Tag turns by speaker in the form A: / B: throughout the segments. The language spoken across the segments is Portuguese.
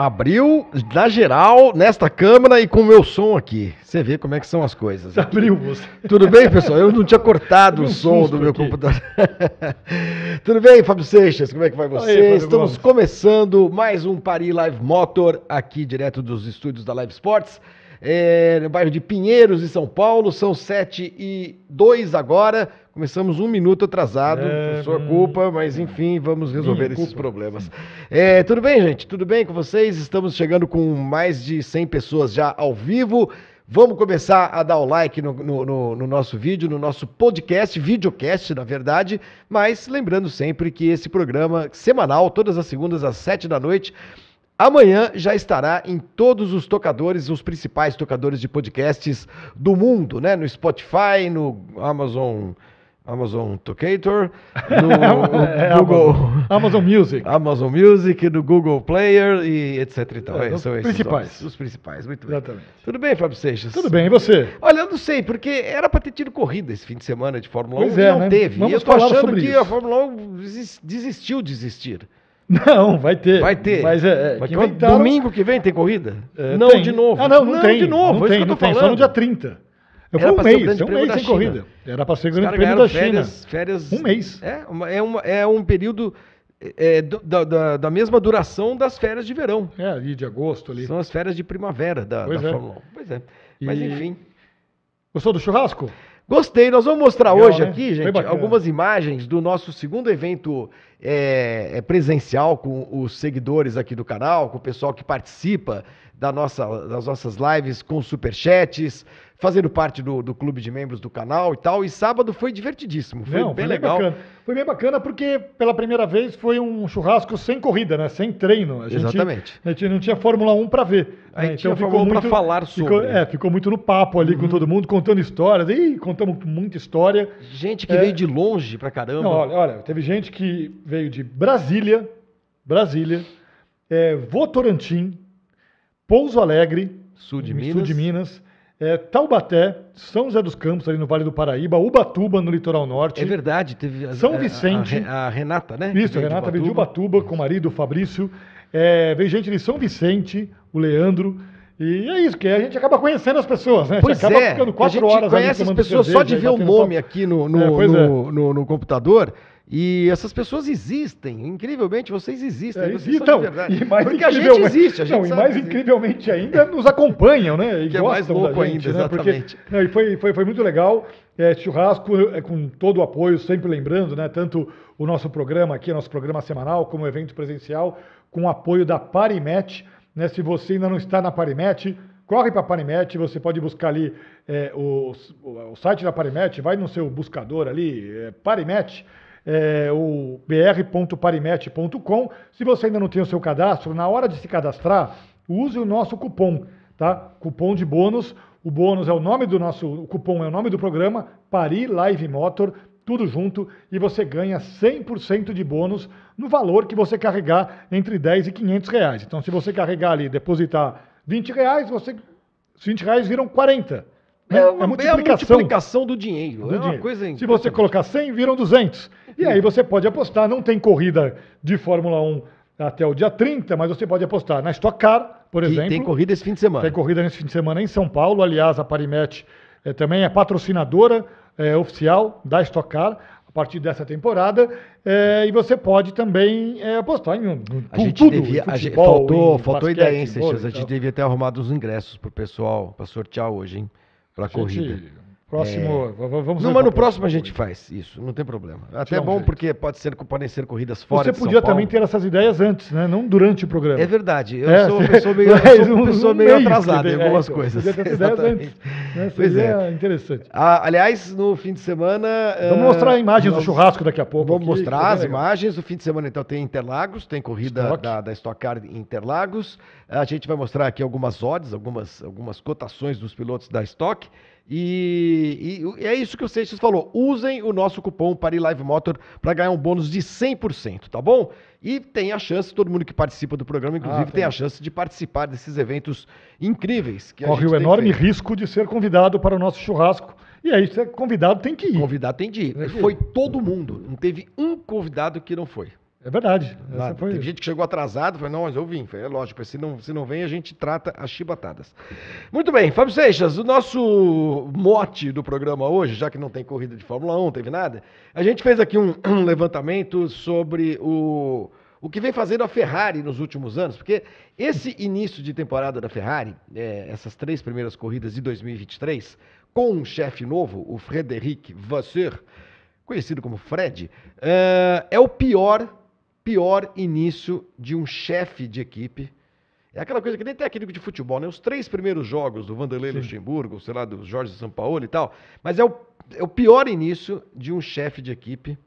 A: Abriu na geral, nesta câmera e com o meu som aqui. Você vê como é que são as coisas. aqui.
B: Abriu você.
A: Tudo bem, pessoal? Eu não tinha cortado o som do meu
B: aqui.
A: computador. Tudo bem, Fábio Seixas? Como é que vai você?
B: Fábio
A: Estamos
B: Gomes.
A: começando mais um Paris Live Motor aqui direto dos estúdios da Live Sports. é, no bairro de Pinheiros, em São Paulo, são 7 e 2 agora. Começamos um minuto atrasado,
B: É,
A: por sua
B: hum.
A: culpa, mas enfim, vamos resolver esses problemas. É, tudo bem, gente? Tudo bem com vocês? Estamos chegando com mais de 100 pessoas já ao vivo. Vamos começar a dar o like no, no- no- no nosso vídeo, no nosso podcast, videocast, na verdade. Mas lembrando sempre que esse programa semanal, todas as segundas às 7 da noite, amanhã já estará em todos os tocadores, os principais tocadores de podcasts do mundo, né? No Spotify, no Amazon. Amazon Tocator, no
B: É,
A: Google,
B: Amazon, Amazon Music.
A: Amazon Music, no Google Player e etc e tal.
B: É,
A: É,
B: os principais.
A: Os principais, muito bem.
B: Exatamente.
A: Tudo bem, Fábio Seixas?
B: Tudo bem, e você?
A: Olha, eu não sei, porque era pra ter tido corrida esse fim de semana de Fórmula
B: Pois
A: 1 e
B: é,
A: não
B: né?
A: teve.
B: Vamos
A: e eu tô achando que
B: isso.
A: a Fórmula 1 desis- desistiu de existir.
B: Não, vai ter.
A: Vai ter.
B: Mas é, é
A: Mas
B: que inventaram-
A: Domingo que vem tem corrida?
B: É,
A: não,
B: tem.
A: de novo.
B: Ah, não, não, tem.
A: de novo.
B: Não
A: é isso
B: tem,
A: que eu
B: não tem.
A: falando.
B: Só no dia 30. Eu
A: Era
B: um mês, é um mês sem corrida. Era pra ser o grande prêmio da China.
A: férias, férias.
B: Um mês.
A: É, uma- é, uma- é um período é, do- da, da- da mesma duração das férias de verão.
B: É, ali de agosto ali.
A: São as férias de primavera da,
B: Pois
A: da
B: é.
A: Fórmula 1. Pois é. Mas
B: E-
A: enfim.
B: Gostou do churrasco?
A: Gostei, nós vamos mostrar
B: Legal,
A: hoje
B: né?
A: aqui,
B: Foi
A: gente, algumas imagens do nosso segundo evento é, é, presencial com os seguidores aqui do canal, com o pessoal que participa da nossa, das nossas lives com superchats, fazendo parte do, do clube de membros do canal e tal. E sábado foi divertidíssimo, foi
B: Não,
A: bem legal.
B: bacana. Foi bem bacana porque pela primeira vez foi um churrasco sem corrida, né? Sem treino. A gente,
A: Exatamente.
B: A gente não tinha Fórmula 1 para ver.
A: Aí
B: né?
A: tinha Fórmula 1 pra falar
B: ficou,
A: sobre. Uhum.
B: é, ficou muito no papo ali com todo mundo, contando histórias. Ih, contamos muita história.
A: Gente que
B: É.
A: veio de longe pra caramba.
B: Não, olha, olha, teve gente que veio de Brasília, Brasília, é, Votorantim, Pouso Alegre,
A: Sul de Minas.
B: sul de Minas, é, Taubaté, São José dos Campos, ali no Vale do Paraíba, Ubatuba, no litoral norte.
A: É verdade, teve a,
B: São
A: a- a-
B: Vicente.
A: A, Renata, né?
B: Isso, a Renata veio de
A: Ubatuba.
B: Com o marido, o Fabrício. É, veio gente de São Vicente, o Leandro. E é isso, que a gente acaba conhecendo as pessoas, né?
A: Pois
B: acaba
A: é,
B: ficando
A: a
B: quatro
A: gente
B: horas
A: conhece as pessoas só de
B: cerveja
A: ver o nome
B: papo.
A: aqui no, no,
B: É,
A: no, no- no computador. E essas pessoas existem. Incrivelmente, vocês existem.
B: É,
A: vocês
B: então, e mais
A: Porque a gente
B: incrivelmente-
A: existe, a gente
B: não,
A: sabe
B: e mais incrivelmente ainda nos acompanham, né? E
A: Que é mais louco
B: gente,
A: ainda,
B: né? Porque-
A: exatamente.
B: não, e foi, foi, foi muito legal. É, churrasco é, com todo o apoio, sempre lembrando, né? Tanto o nosso programa aqui, nosso programa semanal, como o evento presencial, com o apoio da Parimet. Né? Se você ainda não está na Parimet, corre para a Parimet, você pode buscar ali é, o, o- o site da Parimet, vai no seu buscador ali, é, Parimet, é, o br.parimet.com. Se você ainda não tem o seu cadastro, na hora de se cadastrar, use o nosso cupom, tá? Cupom de bônus. O bônus é o nome do nosso, o cupom é o nome do programa, Pari Live Motor, tudo junto, e você ganha 100% de bônus no valor que você carregar entre 10 e 500 reais. Então, se você carregar ali, depositar 20 reais, você, os 20 reais viram 40. Né?
A: É, uma, é a multiplicação do dinheiro.
B: do
A: é
B: dinheiro.
A: coisa
B: Se você colocar 100, viram 200. E aí você pode apostar, não tem corrida de Fórmula 1 até o dia 30, mas você pode apostar na Stock Car, por
A: Que
B: exemplo.
A: tem corrida esse fim de semana.
B: Tem corrida nesse fim de semana em São Paulo. Aliás, a Parimet eh, também é patrocinadora eh, oficial da Stock Car a partir dessa temporada. Eh, e você pode também eh, apostar em, em
A: A gente
B: tudo.
A: devia.
B: em
A: a gente,
B: futebol,
A: faltou faltou
B: basquete,
A: ideia, hein, Seixas? A gente devia ter arrumado os ingressos pro pessoal para sortear hoje, hein? Pra
B: A
A: corrida.
B: Próximo, v- vamos
A: Não, mas no
B: pra
A: próximo a gente faz isso, não tem problema. Até é bom
B: jeito.
A: porque pode ser, podem ser corridas fora
B: Você podia também ter essas ideias antes, né? Não durante o programa.
A: É verdade, eu
B: É,
A: sou uma pessoa meio, sou uma
B: um-
A: pessoa meio atrasada em algumas
B: é, então,
A: coisas.
B: Podia ter essas ideias antes. Né?
A: Pois
B: Seria
A: é.
B: interessante.
A: Ah, aliás, no fim de semana.
B: Vamos
A: ah,
B: mostrar imagens do
A: nós
B: churrasco daqui a pouco.
A: Vamos
B: aqui,
A: mostrar
B: é
A: as imagens. No fim de semana, então, tem Interlagos, tem corrida
B: Stock.
A: da, da Stock Car em Interlagos. A gente vai mostrar aqui algumas odds, algumas, algumas cotações dos pilotos da Stock. E, e- e é isso que o Seixas falou. Usem o nosso cupom PariLive Motor para ganhar um bônus de 100%, tá bom? E tem a chance, todo mundo que participa do programa, inclusive,
B: Ah,
A: tem
B: tem.
A: a chance de participar desses eventos incríveis.
B: Corre o enorme
A: feito.
B: risco de ser convidado para o nosso churrasco. E aí, se é convidado, tem que ir.
A: Convidado tem de ir.
B: Tem que ir.
A: Foi todo mundo. Não teve um convidado que não foi.
B: É verdade. Essa foi-
A: Teve gente que chegou atrasado, falou, não, mas eu vim. Falei, é lógico, se não, se não vem, a gente trata as chibatadas. Muito bem, Fábio Seixas, o nosso mote do programa hoje, já que não tem corrida de Fórmula 1, não teve nada, a gente fez aqui um, um levantamento sobre o, o que vem fazendo a Ferrari nos últimos anos, porque esse início de temporada da Ferrari, é, essas três primeiras corridas de 2023, com um chefe novo, o Frederic Vasseur, conhecido como Fred, é, é o pior, pior início de um chefe de equipe. É aquela coisa que nem técnico de futebol, né? Os três primeiros jogos do Vanderlei
B: Sim.
A: Luxemburgo, sei lá, do Jorge Sampaoli e tal, mas é o, é o pior início de um chefe de equipe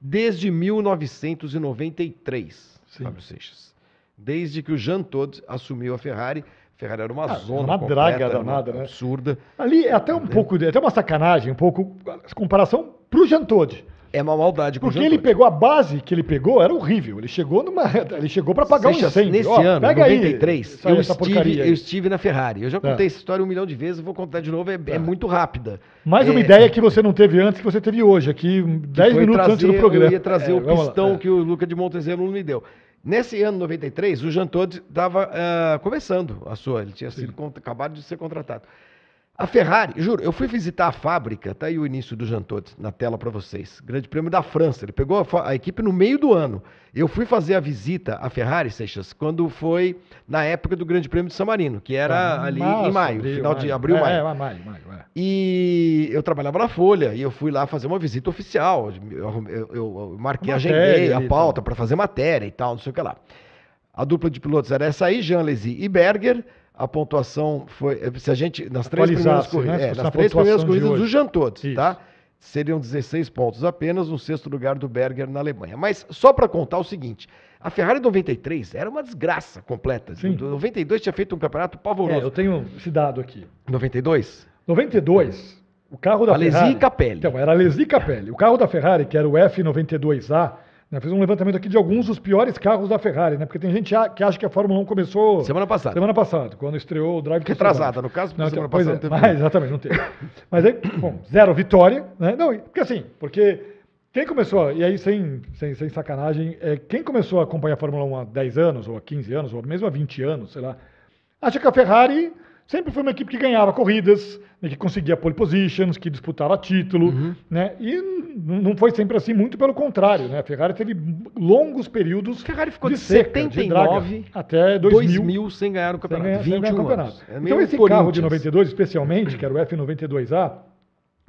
A: desde 1993,
B: Sim.
A: Fábio Seixas. Desde que o Jean Todt assumiu a Ferrari. A Ferrari era uma
B: Ah,
A: zona
B: uma
A: completa,
B: draga
A: era uma
B: danada, né?
A: absurda.
B: Ali é até um pouco, de- até uma sacanagem, um pouco comparação pro Jean Todt.
A: É uma maldade
B: Porque ele pegou a base que ele pegou, era horrível. Ele chegou numa. Ele chegou para pagar
A: Seixas,
B: um incêndio.
A: Nesse
B: Ó,
A: ano,
B: pega aí
A: 93,
B: essa-
A: eu, estive,
B: aí.
A: eu estive na Ferrari. Eu já
B: Tá.
A: contei essa história um milhão de vezes, vou contar de novo, é, é
B: Tá.
A: muito rápida.
B: Mais uma
A: É,
B: ideia que você não teve antes, que você teve hoje, aqui,
A: que
B: 10
A: foi
B: minutos antes do
A: trazer-
B: programa.
A: Eu ia trazer
B: É,
A: o
B: lá,
A: pistão
B: é.
A: que o Luca de Montezemolo me deu. Nesse ano 93, o Jean Todt estava começando a sua, ele tinha sido acabado de ser contratado. A Ferrari, juro, eu fui visitar a fábrica, tá aí o início do Jean Todt na tela para vocês. Grande Prêmio da França, ele pegou a, a equipe no meio do ano. Eu fui fazer a visita à Ferrari, Seixas, quando foi na época do Grande Prêmio de San Marino, que era
B: Ah,
A: ali
B: março,
A: em maio,
B: abril,
A: final de abril,
B: é,
A: maio.
B: É, maio, maio, é.
A: E eu trabalhava na Folha e eu fui lá fazer uma visita oficial. Eu, eu- eu- marquei,
B: Matéria
A: agendei a pauta
B: tá.
A: para fazer matéria e tal, não sei o que lá. A dupla de pilotos era essa aí, Jean Lézy e Berger. A pontuação foi. Se a gente. Nas três primeiras corridas.
B: né?
A: É, nas
B: na
A: três primeiras corridas do. Jean Todt,
B: Isso.
A: tá? Seriam 16 pontos apenas, no sexto lugar do Berger na Alemanha. Mas só para contar o seguinte: a Ferrari 93 era uma desgraça completa.
B: Sim.
A: Do 92 tinha feito um campeonato
B: É,
A: pavoroso.
B: eu tenho esse dado aqui.
A: 92?
B: 92, o carro da
A: Alesi
B: Ferrari...
A: e Capelli.
B: Então, era Alesi e Capelli. O carro da Ferrari, que era o F92A, né, fez um levantamento aqui de alguns dos piores carros da Ferrari, né? Porque tem gente que acha que a Fórmula 1 começou
A: Semana passada.
B: semana passada, quando estreou o Drive to
A: Retrasada, no caso, porque
B: Não,
A: semana passada
B: é,
A: não teve.
B: mas, exatamente, não teve. Mas aí, bom, zero vitória, né? Não, porque assim, porque quem começou, e aí sem, sem, sem sacanagem, é, quem começou a acompanhar a Fórmula 1 há 10 anos, ou há 15 anos, ou mesmo há 20 anos, sei lá, acha que a Ferrari sempre foi uma equipe que ganhava corridas, né, que conseguia pole positions, que disputava título,
A: Uhum.
B: né? E não foi sempre assim, muito pelo contrário, né? A Ferrari teve longos períodos
A: Ferrari ficou
B: de
A: de
B: seca, de
A: 79
B: draga, até 2000,
A: 2000 sem ganhar o campeonato.
B: ganhar- sem
A: 21
B: ganhar campeonato.
A: anos. É
B: então esse carro de
A: Corinthians.
B: 92, especialmente, que era o F92A,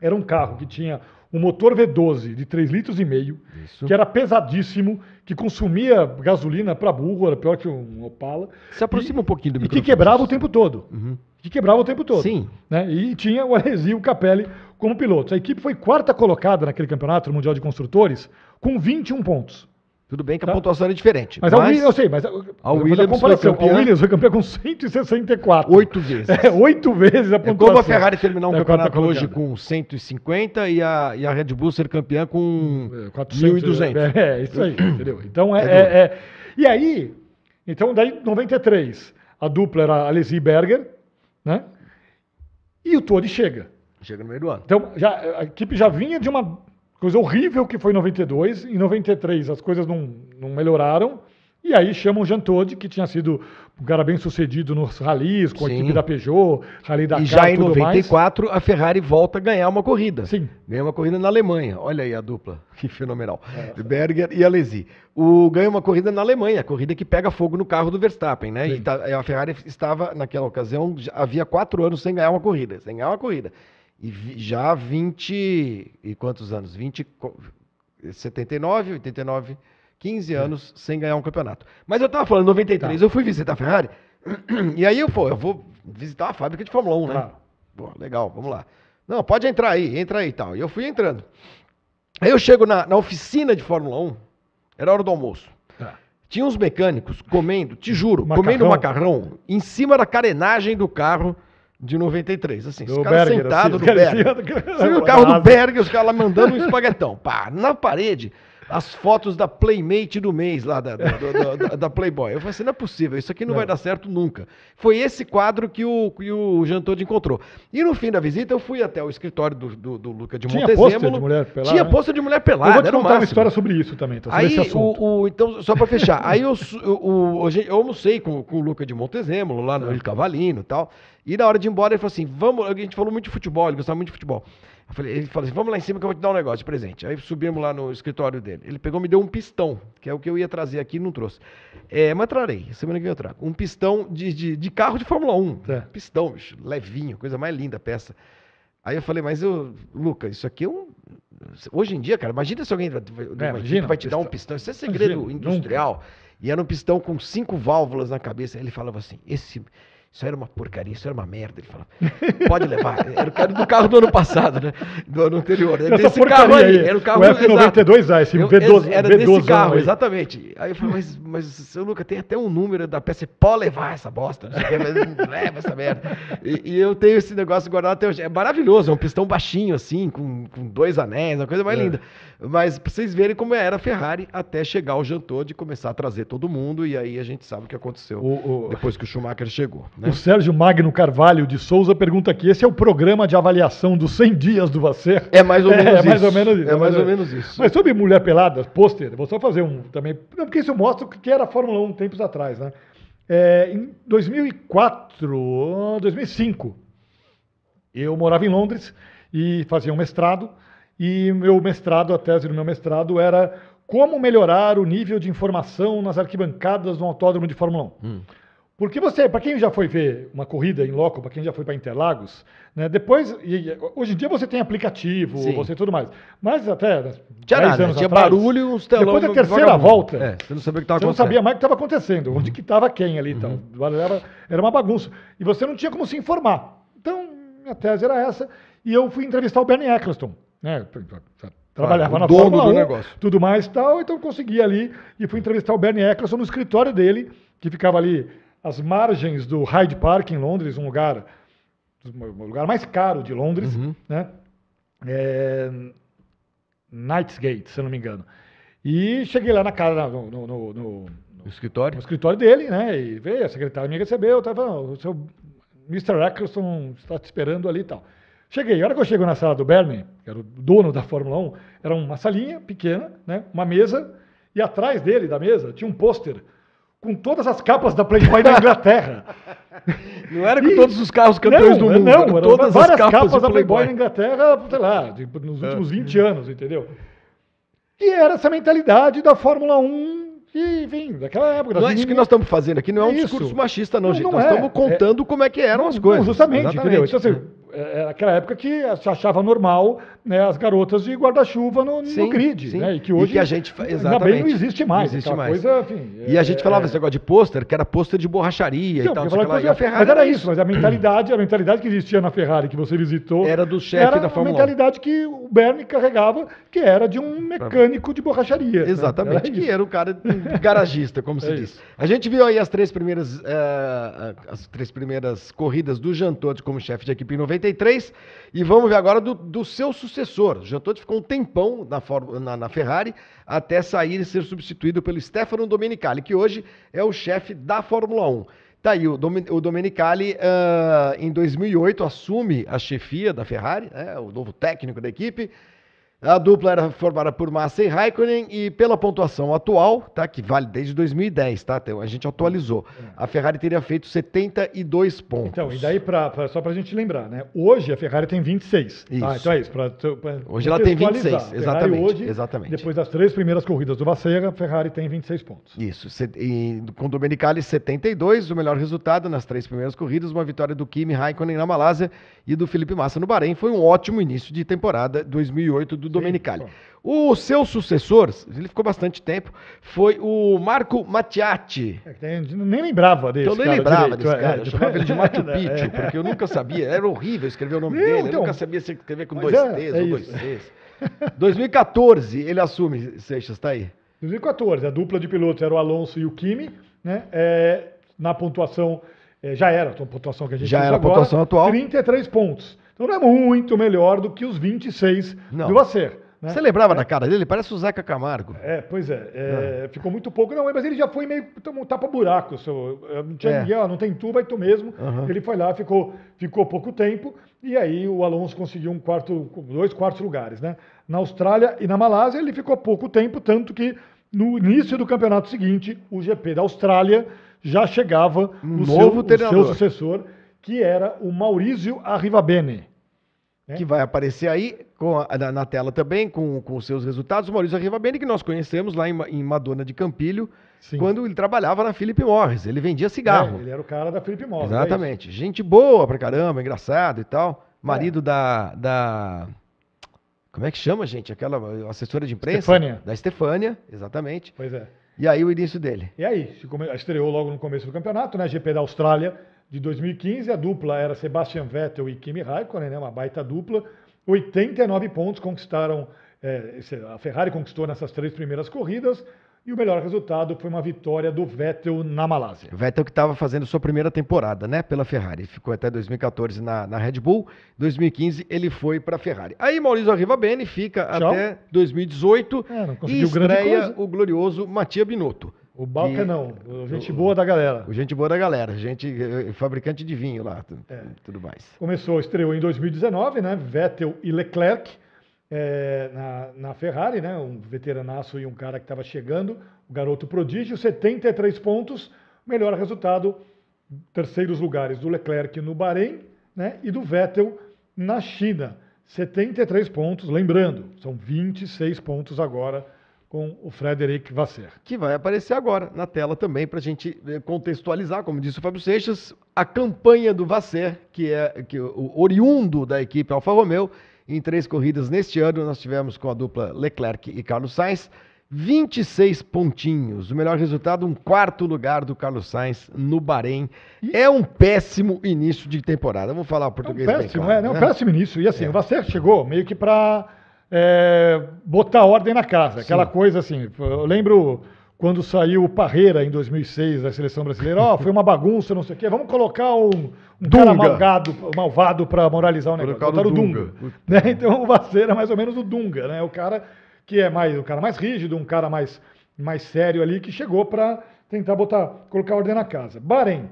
B: era um carro que tinha um motor V12 de 3 litros e meio,
A: Isso.
B: que era pesadíssimo, que consumia gasolina para burro, era pior que um Opala.
A: Se aproxima um pouquinho do
B: E que quebrava o tempo todo.
A: Uhum.
B: Que quebrava o tempo todo.
A: Sim.
B: Né? E tinha o Alesi e o Capelli como pilotos. A equipe foi quarta colocada naquele campeonato Mundial de Construtores com 21 pontos.
A: Tudo bem que a
B: Tá.
A: pontuação é diferente.
B: Mas, a Williams, eu sei, mas a,
A: a Williams foi campeã-
B: A Williams foi campeã com 164.
A: Oito vezes.
B: É, oito vezes a
A: É
B: pontuação.
A: como a Ferrari terminar um
B: É, quarta
A: campeonato hoje
B: colocada.
A: com 150 e a, e a Red Bull ser campeã com
B: É, 400,
A: 1.200.
B: É, é, isso aí, entendeu? Então é,
A: É
B: é- é- E aí, então daí 93, a dupla era Alesi e Berger, né? E o Todi chega.
A: Chega no meio do ano.
B: Então já, a equipe já vinha de uma coisa horrível que foi em 92. Em 93 as coisas não, não melhoraram. E aí chamam o Jean Todt, que tinha sido um cara bem sucedido nos ralis, com a
A: Sim.
B: equipe da Peugeot, Rally da
A: e já em 94 a Ferrari volta a ganhar uma corrida.
B: Sim.
A: Ganha uma corrida na Alemanha. Olha aí a dupla, que fenomenal.
B: É.
A: Berger e Alesi. O ganha uma corrida na Alemanha, a corrida que pega fogo no carro do Verstappen, né? E
B: Sim.
A: tá- a Ferrari estava naquela ocasião havia quatro anos sem ganhar uma corrida, sem ganhar uma corrida. E vi- já 20 e quantos anos? 20 co- 79, 89, 15
B: É.
A: anos sem ganhar um campeonato. Mas eu tava falando, 93,
B: Tá.
A: eu fui visitar a Ferrari, e aí eu, pô, eu vou visitar a fábrica de Fórmula 1, né?
B: Tá.
A: Pô, legal, vamos lá. Não, pode entrar aí, entra aí e tal. E eu fui entrando. Aí eu chego na, na oficina de Fórmula 1, era hora do almoço.
B: Tá.
A: Tinha uns mecânicos comendo, te juro,
B: Macarrão.
A: comendo macarrão em cima da carenagem do carro de 93. Assim,
B: Do
A: os caras sentados
B: assim,
A: no
B: em
A: Berger. Você viu o carro do. Berger, os caras lá mandando um espaguetão. Pá, na parede. As fotos da Playmate do mês lá da, da, da, da Playboy. Eu falei assim, não é possível, isso aqui não, não, vai dar certo nunca. Foi esse quadro que o, que o Jean Todt encontrou. E no fim da visita eu fui até o escritório do, do, do Luca de
B: Tinha
A: Montezemolo.
B: de mulher pelada?
A: Tinha pôster de mulher pelada,
B: Eu vou te
A: o
B: contar uma história sobre isso também, tá? Sobre
A: Aí,
B: esse assunto.
A: o, o- então, só pra fechar, aí eu, eu, o- eu almocei com, com o Luca de Montezemolo, lá no El Cavalino e tal. E na hora de ir embora, ele falou assim: vamos. A gente falou muito de futebol, ele gostava muito de futebol. Falei- ele falou assim: vamos lá em cima que eu vou te dar um negócio de presente. Aí subimos lá no escritório dele. Ele pegou e me deu um pistão, que é o que eu ia trazer aqui e não trouxe. É, mas trarei, semana que vem eu trago. Um pistão de, de, de carro de Fórmula 1.
B: É.
A: Pistão, bicho, levinho, coisa mais linda a peça. Aí eu falei, mas eu, Luca, isso aqui é um. Hoje em dia, cara, imagina se alguém uma
B: imagina,
A: vai te dar um
B: pistão.
A: pistão. Isso é segredo
B: Imagina,
A: industrial. E era um pistão com cinco válvulas na cabeça. Aí ele falava assim: esse. Isso era uma porcaria, isso era uma merda. Ele falava, pode levar. Era o cara do carro do ano passado, né? Do ano anterior. Era
B: Essa
A: desse carro aí. Era o carro
B: o F92A, esse
A: Eu-
B: V12,
A: Era
B: V12
A: desse carro,
B: aí.
A: exatamente. Aí eu falei, mas, mas seu Luca, tem até um número da peça. Você pode levar essa bosta. Não sei o mas leva essa merda. E, e eu tenho esse negócio guardado até hoje. É maravilhoso, é um pistão baixinho, assim, com, com dois anéis, uma coisa mais
B: É.
A: linda. Mas pra vocês verem como era a Ferrari até chegar o Jantor de começar a trazer todo mundo. E aí a gente sabe o que aconteceu
B: O- o-
A: depois que o Schumacher chegou. Né?
B: O Sérgio Magno Carvalho de Souza pergunta aqui: esse é o programa de avaliação dos 100 dias do Vacer?
A: É mais ou menos
B: é,
A: isso.
B: mais ou menos isso.
A: É mais ou menos isso.
B: Mas sobre mulher pelada, pôster, vou só fazer um também. Não, porque isso mostra o que era a Fórmula 1 tempos atrás, né? É, em 2004, 2005, eu morava em Londres e fazia um mestrado. E meu mestrado, a tese do meu mestrado era como melhorar o nível de informação nas arquibancadas do autódromo de Fórmula 1.
A: Hum.
B: Porque você, para quem já foi ver uma corrida em loco, para quem já foi para Interlagos, né, depois, e- hoje em dia você tem aplicativo,
A: Sim.
B: você tudo mais. Mas até né,
A: Tinha
B: 10
A: nada,
B: anos
A: tinha
B: atrás,
A: barulho e uns telão.
B: Depois da terceira volta,
A: É, você não sabia o que estava
B: você não
A: acontecendo.
B: sabia mais o que estava acontecendo, onde que estava quem ali. Então, era, era uma bagunça. E você não tinha como se informar. Então, minha tese era essa. E eu fui entrevistar o Bernie Eccleston. Né? Trabalhava
A: o
B: na
A: dono
B: Fórmula
A: do
B: 1,
A: negócio.
B: tudo mais e tal. Então, consegui ali e fui entrevistar o Bernie Eccleston no escritório dele, que ficava ali às margens do Hyde Park, em Londres, um lugar, o lugar mais caro de Londres.
A: Uhum.
B: Né? É, Knightsgate, se eu não me engano. E cheguei lá na casa, no, no- no- no-
A: escritório?
B: no escritório dele, né? E veio, a secretária me recebeu, tava, "Não, o seu Mr. Eccleston está te esperando ali e tal. Cheguei, a hora que eu chego na sala do Bernie, que era o dono da Fórmula 1, era uma salinha pequena, né? Uma mesa, e atrás dele, da mesa, tinha um pôster com todas as capas da Playboy da Inglaterra.
A: Não era com
B: E-
A: todos os carros campeões do mundo.
B: Não,
A: eram todas
B: várias
A: as capas,
B: capas, da Playboy na Inglaterra, sei lá, de- nos últimos 20 anos, entendeu? E era essa mentalidade da Fórmula 1, e, enfim, daquela época. das
A: Não, isso que nós estamos fazendo aqui não é um
B: É isso.
A: discurso machista, não,
B: Não,
A: gente.
B: não
A: nós
B: é.
A: estamos contando como é que eram as
B: Não,
A: coisas.
B: Justamente, entendeu?
A: Exatamente.
B: Então, assim, é- era aquela época que se achava normal né, as garotas de guarda-chuva no, no grid,
A: sim.
B: né? E que
A: E
B: hoje
A: que a gente
B: ainda bem
A: exatamente.
B: não existe mais.
A: Não existe mais.
B: Coisa, enfim,
A: E a gente
B: é-
A: falava
B: é-
A: esse negócio de pôster, que era pôster de borracharia
B: Não,
A: e tal.
B: falava.
A: E a Ferrari
B: mas era
A: era
B: isso, mas a mentalidade, a mentalidade que existia na Ferrari que você visitou
A: Era do chefe
B: era
A: da Fórmula 1.
B: a mentalidade que o Bernie carregava, que era de um mecânico de borracharia. né?
A: Exatamente,
B: Era
A: que
B: isso.
A: era o cara garagista, como se
B: É
A: diz.
B: isso.
A: A gente viu aí as três primeiras, eh, as três primeiras corridas do Jean Todt como chefe de equipe em 93 e vamos ver agora do, do seu sucessor. Todt ficou um tempão na, na- na Ferrari até sair e ser substituído pelo Stefano Domenicali, que hoje é o chefe da Fórmula 1. Tá aí, o, Domi- o Domenicali, ah, em 2008, assume a chefia da Ferrari, né, o novo técnico da equipe. A dupla era formada por Massa e Raikkonen e pela pontuação atual, tá? Que vale desde 2010, tá? A gente atualizou. A Ferrari teria feito 72 pontos.
B: Então, e daí, pra, pra- só para a gente lembrar, né? Hoje a Ferrari tem 26.
A: Isso.
B: Ah, então é isso. pra- pra
A: Hoje ela tem
B: contextualizar.
A: 26,
B: A Ferrari
A: exatamente,
B: Hoje,
A: exatamente.
B: Depois das três primeiras corridas do Baceira, a Ferrari tem 26 pontos.
A: Isso. E, com o Domenicali 72, o melhor resultado nas três primeiras corridas, uma vitória do Kimi Raikkonen na Malásia e do Felipe Massa no Bahrein. Foi um ótimo início de temporada 2008 do Domenicali.
B: bom.
A: O seu sucessor, ele ficou bastante tempo, foi o Marco Mattiatti.
B: É nem lembrava desse
A: Eu nem
B: cara
A: lembrava
B: direito,
A: desse
B: é,
A: cara, eu chamava ele de Machu
B: É,
A: Picchu, porque eu nunca sabia, era horrível escrever o nome
B: Não,
A: dele, eu
B: então,
A: nunca sabia se escrever com dois
B: é,
A: T's ou dois. C's. 2014, ele assume, Seixas, tá aí.
B: 2014, a dupla de pilotos era o Alonso e o Kimi, né? Na pontuação, já era a pontuação que a gente
A: Já era a
B: agora,
A: pontuação atual.
B: 33 pontos. Então não é muito melhor do que os 26
A: Não.
B: do Acer. né?
A: Você lembrava da cara dele? Parece o Zeca Camargo.
B: É, pois é, é, ficou muito pouco, não, mas ele já foi meio um tapa-buraco. Não tinha
A: É.
B: ninguém, ó, não tem tu, vai tu mesmo.
A: Aham.
B: Ele foi lá, ficou, ficou pouco tempo, e aí o Alonso conseguiu um quarto, dois quartos lugares, né? Na Austrália e na Malásia ele ficou pouco tempo, tanto que no início do campeonato seguinte, o GP da Austrália já chegava
A: Um
B: o,
A: novo
B: seu, o seu sucessor, que era o Maurizio Arrivabene. É.
A: Que vai aparecer aí com a- na, tela também, com, com os seus resultados. O Maurício Arrivabene, que nós conhecemos lá em, em Madonna de Campilho,
B: Sim.
A: quando ele trabalhava na Philip Morris. Ele vendia cigarro.
B: É, ele era o cara da Felipe Morris. é.
A: Exatamente. Gente boa pra caramba, engraçado e tal.
B: É.
A: Marido da, da. Como é que chama, gente? Aquela assessora de imprensa?
B: Stefânia.
A: Da Estefânia, exatamente.
B: Pois é.
A: E aí o início dele.
B: E aí, estreou logo no começo do campeonato, né? GP da Austrália de 2015. A dupla era Sebastian Vettel e Kimi Raikkonen, né? Uma baita dupla. 89 pontos conquistaram. é, a Ferrari conquistou nessas três primeiras corridas. E o melhor resultado foi uma vitória do Vettel na Malásia.
A: O Vettel que estava fazendo sua primeira temporada, né, pela Ferrari. Ficou até 2014 na, na Red Bull. 2015 ele foi para a Ferrari. Aí Maurício Arrivabene fica
B: Tchau.
A: até 2018
B: É, não
A: e estreia o glorioso Matia Binotto.
B: O Balca não, o gente boa da galera.
A: O gente boa da galera, gente eh, fabricante de vinho lá, tu-
B: É.
A: tudo mais.
B: Começou, estreou em 2019, né? Vettel e Leclerc é, na, na Ferrari, né? Um veteranaço e um cara que estava chegando, o garoto prodígio, 73 pontos, melhor resultado, terceiros lugares do Leclerc no Bahrein, né? E do Vettel na China, 73 pontos, lembrando, são 26 pontos agora com o Frederic Vasser.
A: Que vai aparecer agora na tela também para a gente eh, contextualizar, como disse o Fábio Seixas, a campanha do Vasser, que é que o oriundo da equipe Alfa Romeo, em três corridas neste ano nós tivemos com a dupla Leclerc e Carlos Sainz. 26 pontinhos. O melhor resultado, um quarto lugar do Carlos Sainz no Bahrein. É um péssimo início de temporada. Vamos falar o
B: É um
A: português bem
B: péssimo,
A: claro,
B: é, né? um
A: né?
B: péssimo início. E assim,
A: É.
B: o Vasser chegou meio que para botar ordem na casa. Aquela
A: Sim.
B: coisa assim. Eu lembro quando saiu o Parreira em 2006 da seleção brasileira. Ó, foi uma bagunça, não sei o quê. Vamos colocar um, um cara malgado, malvado para moralizar o negócio.
A: Colocaram o
B: Dunga.
A: Dunga.
B: né? Então o Vasser é mais ou menos o Dunga, né? O cara que é mais, o cara mais rígido, um cara mais, mais sério ali, que chegou para tentar botar, colocar ordem na casa. Bahrein.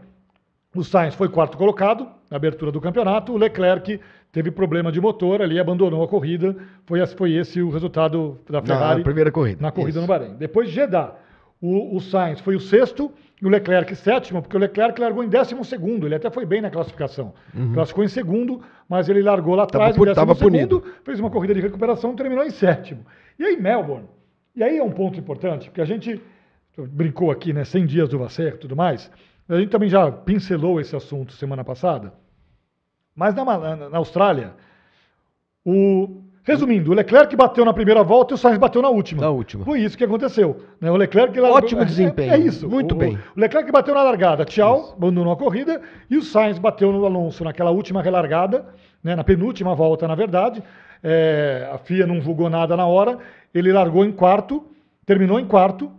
B: O Sainz foi quarto colocado na abertura do campeonato. O Leclerc teve problema de motor ali, abandonou a corrida. Foi, esse- foi esse o resultado da Ferrari
A: Na primeira corrida.
B: na corrida
A: Isso.
B: no Bahrein. Depois de Jeddah, o, o Sainz foi o sexto e o Leclerc sétimo, porque o Leclerc largou em décimo segundo. Ele até foi bem na classificação. Classificou em segundo, mas ele largou lá
A: Uhum. Tava
B: atrás
A: pu-
B: em décimo
A: tava
B: segundo,
A: punido.
B: fez uma corrida de recuperação e terminou em sétimo. E aí Melbourne. E aí é um ponto importante, porque a gente brincou aqui, né, 100 dias do Vasser e tudo mais. A gente também já pincelou esse assunto semana passada. Mas na, na- na Austrália, o resumindo, o Leclerc bateu na primeira volta e o Sainz bateu na última.
A: Na última.
B: Foi isso que aconteceu. né? O Leclerc largou-
A: Ótimo
B: é-
A: desempenho.
B: É, isso.
A: Muito
B: O-
A: bem.
B: O Leclerc bateu na largada, tchau, abandonou a corrida e o Sainz bateu no Alonso naquela última relargada, né, na penúltima volta, na verdade. É, a FIA não julgou nada na hora. Ele largou em quarto, terminou em quarto.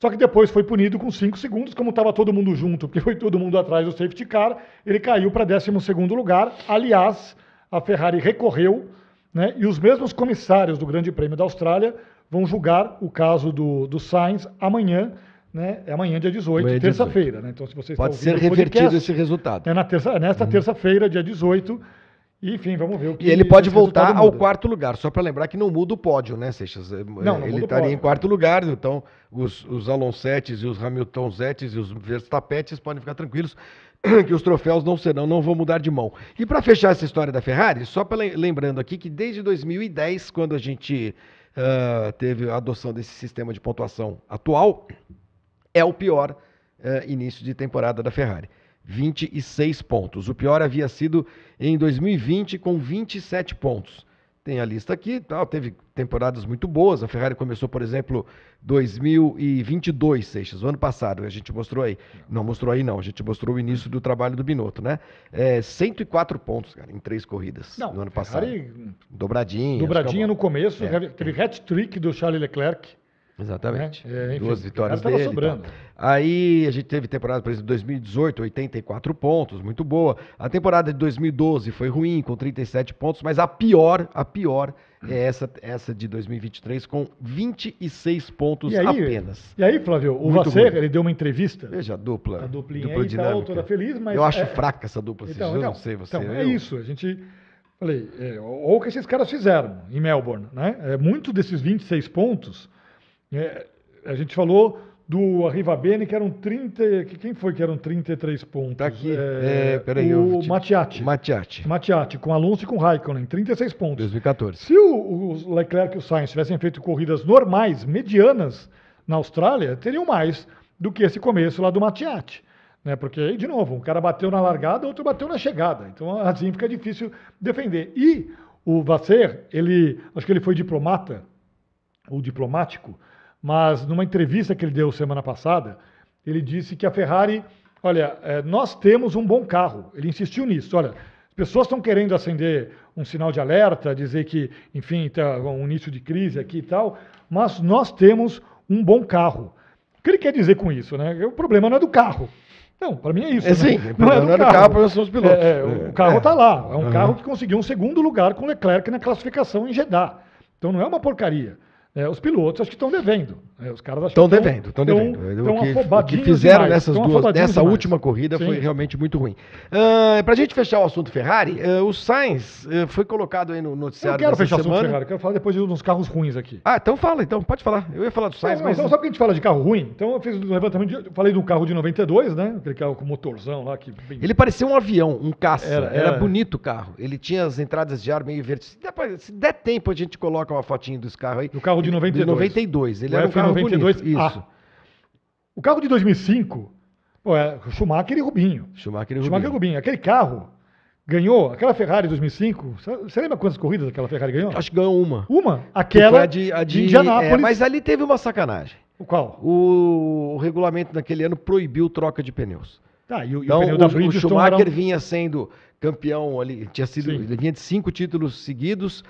B: Só que depois foi punido com 5 segundos, como estava todo mundo junto, porque foi todo mundo atrás do safety car, ele caiu para 12 lugar. Aliás, a Ferrari recorreu, né, e os mesmos comissários do Grande Prêmio da Austrália vão julgar o caso do, do Sainz amanhã, né, é amanhã, dia 18,
A: Amanhã,
B: terça-feira. Né, então, se você está
A: Pode ser revertido
B: podcast,
A: esse resultado.
B: é na terça, nesta terça-feira, dia 18. Enfim, vamos ver o que
A: E ele pode voltar ao quarto lugar, só para lembrar que não muda o pódio, né, Seixas? É,
B: não
A: ele
B: muda o
A: estaria em quarto lugar, então os, os Alonsetes e os Hamiltonzetes e os Verstappetes podem ficar tranquilos que os troféus não serão, não vão mudar de mão. E para fechar essa história da Ferrari, só pra, lem- lembrando aqui que desde 2010, quando a gente ah, teve a adoção desse sistema de pontuação atual, é o pior eh, início de temporada da Ferrari. 26 pontos. O pior havia sido em 2020 com 27 pontos. Tem a lista aqui, tal, teve temporadas muito boas. A Ferrari começou, por exemplo, 2022, Seixas, o ano passado, a gente mostrou aí. Não mostrou aí não, a gente mostrou o início do trabalho do Binotto, né? É, 104 pontos, cara, em três corridas
B: Não,
A: no ano passado.
B: Ferrari,
A: Dobradinha.
B: Dobradinha
A: acho
B: no começo,
A: É.
B: teve hat-trick do Charles Leclerc.
A: Exatamente.
B: Né? É, enfim,
A: Duas vitórias dele.
B: sobrando.
A: Aí a gente teve temporada, por exemplo, 2018, 84 pontos, muito boa. A temporada de 2012 foi ruim, com 37 pontos, mas a pior, a pior é essa, essa de 2023, com 26 pontos
B: E aí,
A: apenas.
B: E aí, Flávio, o
A: Muito
B: ele deu uma entrevista,
A: Veja a dupla.
B: a duplinha
A: dupla
B: aí, tal,
A: dinâmica.
B: toda feliz, mas...
A: Eu acho
B: é-
A: fraca essa dupla,
B: Então,
A: eu
B: então,
A: não sei você.
B: então, é
A: eu-
B: isso. A gente. Falei, é, ou o que esses caras fizeram em Melbourne, né? É, muito desses 26 pontos, é, a gente falou do Arrivabene, que eram 30. que- Quem foi que eram 33 pontos?
A: Tá aqui.
B: É,
A: É, peraí,
B: o
A: te-
B: Matiati.
A: Matiati,
B: Matiati, com Alonso e com Raikkonen, 36 pontos.
A: 2014.
B: Se o, o Leclerc e o Sainz tivessem feito corridas normais, medianas, na Austrália, teriam mais do que esse começo lá do Matiati. Né? Porque, aí, de novo, um cara bateu na largada, outro bateu na chegada. Então, assim fica difícil defender. E o Vasser, ele, acho que ele foi diplomata, ou diplomático, mas numa entrevista que ele deu semana passada, ele disse que a Ferrari, olha, eh, nós temos um bom carro. Ele insistiu nisso. Olha, as pessoas estão querendo acender um sinal de alerta, dizer que, enfim, está um início de crise aqui e tal, mas nós temos um bom carro. O que ele quer dizer com isso, né? O problema não é do carro. Não, para mim é isso.
A: É,
B: né?
A: sim, não é do carro, o problema são os pilotos.
B: É, é, o carro
A: É.
B: está lá. É um
A: Aham.
B: carro que conseguiu um segundo lugar com Leclerc na classificação em Jeddah. Então não é uma porcaria. É, os pilotos acho que estão devendo. É, os caras
A: Estão
B: que tão-
A: devendo, estão
B: tão-
A: devendo.
B: tão
A: O que, o que fizeram
B: demais,
A: nessas duas, nessa
B: demais.
A: última corrida foi
B: Sim.
A: realmente muito ruim. Para a gente fechar o assunto Ferrari, ah, o Sainz ah, foi colocado aí no
B: Eu
A: noticiário
B: quero
A: dessa
B: fechar o assunto
A: semana.
B: Ferrari, eu quero falar depois de uns carros ruins aqui.
A: Ah, então fala, então, pode falar. Eu ia falar do Sainz,
B: Não,
A: mas...
B: não, só porque a gente fala de carro ruim, então eu fiz um levantamento, de, eu falei do carro de 92, né? Aquele carro com motorzão lá que bem-
A: Ele parecia um avião, um caça. Era,
B: Era- era.
A: bonito o carro. Ele tinha as entradas de ar meio verdes. Se der, se der tempo, a gente coloca uma fotinho desse carro aí.
B: Do carro de
A: Ele-
B: 92.
A: De 92. Ele
B: O
A: era um carro
B: F92A.
A: bonito. Isso.
B: O carro de 2005, pô, é Schumacher e Rubinho.
A: Schumacher e
B: Schumacher e
A: Rubinho.
B: Rubinho. Aquele carro ganhou, aquela Ferrari 2005, sa- você lembra quantas corridas aquela Ferrari ganhou?
A: Acho que ganhou uma.
B: Uma,
A: Que
B: aquela
A: a de, a de-
B: Indianápolis.
A: é, mas ali teve uma sacanagem.
B: O qual?
A: O, o regulamento naquele ano proibiu troca de pneus.
B: Tá, e o, e o
A: Então,
B: pneu
A: o, o Schumacher
B: um-
A: vinha sendo campeão ali, tinha sido,
B: Sim.
A: ele vinha de cinco títulos seguidos,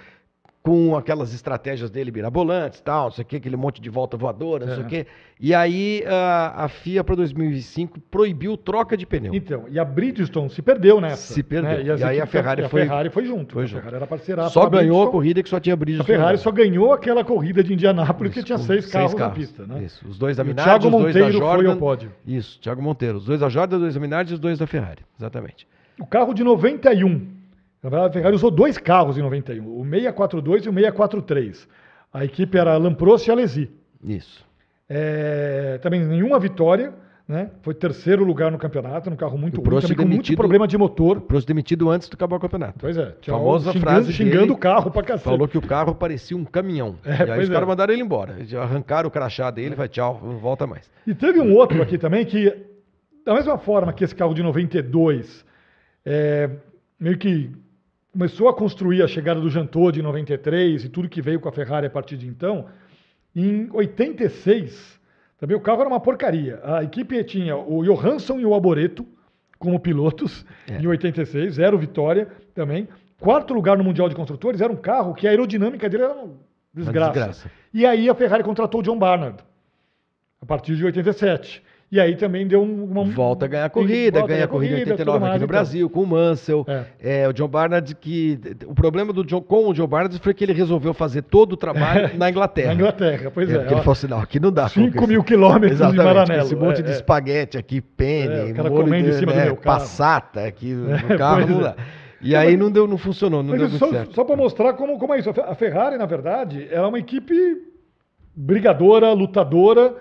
A: com aquelas estratégias dele mirabolantes, tal, não sei o que, aquele monte de volta voadora, não sei
B: É.
A: o quê. E aí a, a FIA para 2005 proibiu troca de pneu.
B: Então, e a Bridgestone se perdeu nessa.
A: Se perdeu.
B: E, as
A: E aí a Ferrari
B: e a
A: foi-
B: Ferrari foi junto.
A: foi
B: a
A: junto.
B: Ferrari era parceira.
A: Só ganhou a corrida que só tinha
B: A
A: Bridgestone.
B: Ferrari
A: no
B: só ganhou aquela corrida de Indianápolis que
A: Isso,
B: tinha
A: com
B: seis carros na pista, né?
A: Isso, os dois da
B: E o
A: Minardi,
B: Thiago
A: os dois da
B: Monteiro foi
A: Jordan.
B: ao pódio.
A: Isso, Thiago Monteiro. Os dois da Jordan, os dois da Minardi e os dois da Ferrari. Exatamente.
B: O carro de 91. Na verdade, a Ferrari usou dois carros em 91, o 642 e o 643. A equipe era Lamprost e Alesi.
A: Isso.
B: É, também nenhuma vitória, né? Foi terceiro lugar no campeonato, num carro muito
A: O
B: ruim, com muito problema de motor.
A: Prost demitido antes de acabar o campeonato.
B: Pois é, tchau,
A: Famosa
B: xingando,
A: frase
B: xingando
A: dele,
B: o carro pra cacete.
A: Falou que o carro parecia um caminhão.
B: É,
A: e aí os caras
B: é.
A: mandaram ele embora. Já arrancaram o crachá dele, vai tchau, não volta mais.
B: E teve um outro aqui também que, da mesma forma que esse carro de 92, é, meio que começou a construir a chegada do Jantot de 93 e tudo que veio com a Ferrari a partir de então, em 86, também o carro era uma porcaria. A equipe tinha o Johansson e o Alboreto como pilotos
A: É.
B: em 86, zero vitória também. Quarto lugar no Mundial de Construtores, era um carro que a aerodinâmica dele era uma desgraça.
A: desgraça.
B: E aí a Ferrari contratou o John Barnard a partir de 87. E aí também deu um- uma.
A: Volta a ganhar a corrida, ganha a corrida em
B: tudo
A: 89
B: mais,
A: aqui no
B: então.
A: Brasil, com o Mansell.
B: É.
A: É, o John Barnard, que. O problema do John, com o John Barnard foi que ele resolveu fazer todo o trabalho na Inglaterra.
B: Na Inglaterra, pois
A: É,
B: é.
A: porque ele falou assim: não, aqui não dá.
B: 5
A: com esse-
B: mil quilômetros de
A: Exatamente, com
B: Maranello.
A: esse monte
B: é,
A: de
B: é.
A: espaguete aqui,
B: É,
A: penne, de-
B: do
A: né, passata aqui no
B: É,
A: carro, não
B: é.
A: dá. E aí não deu, não funcionou, não deu
B: só,
A: certo.
B: só para mostrar como, como é isso. A Fe- A Ferrari, na verdade, ela é uma equipe brigadora, lutadora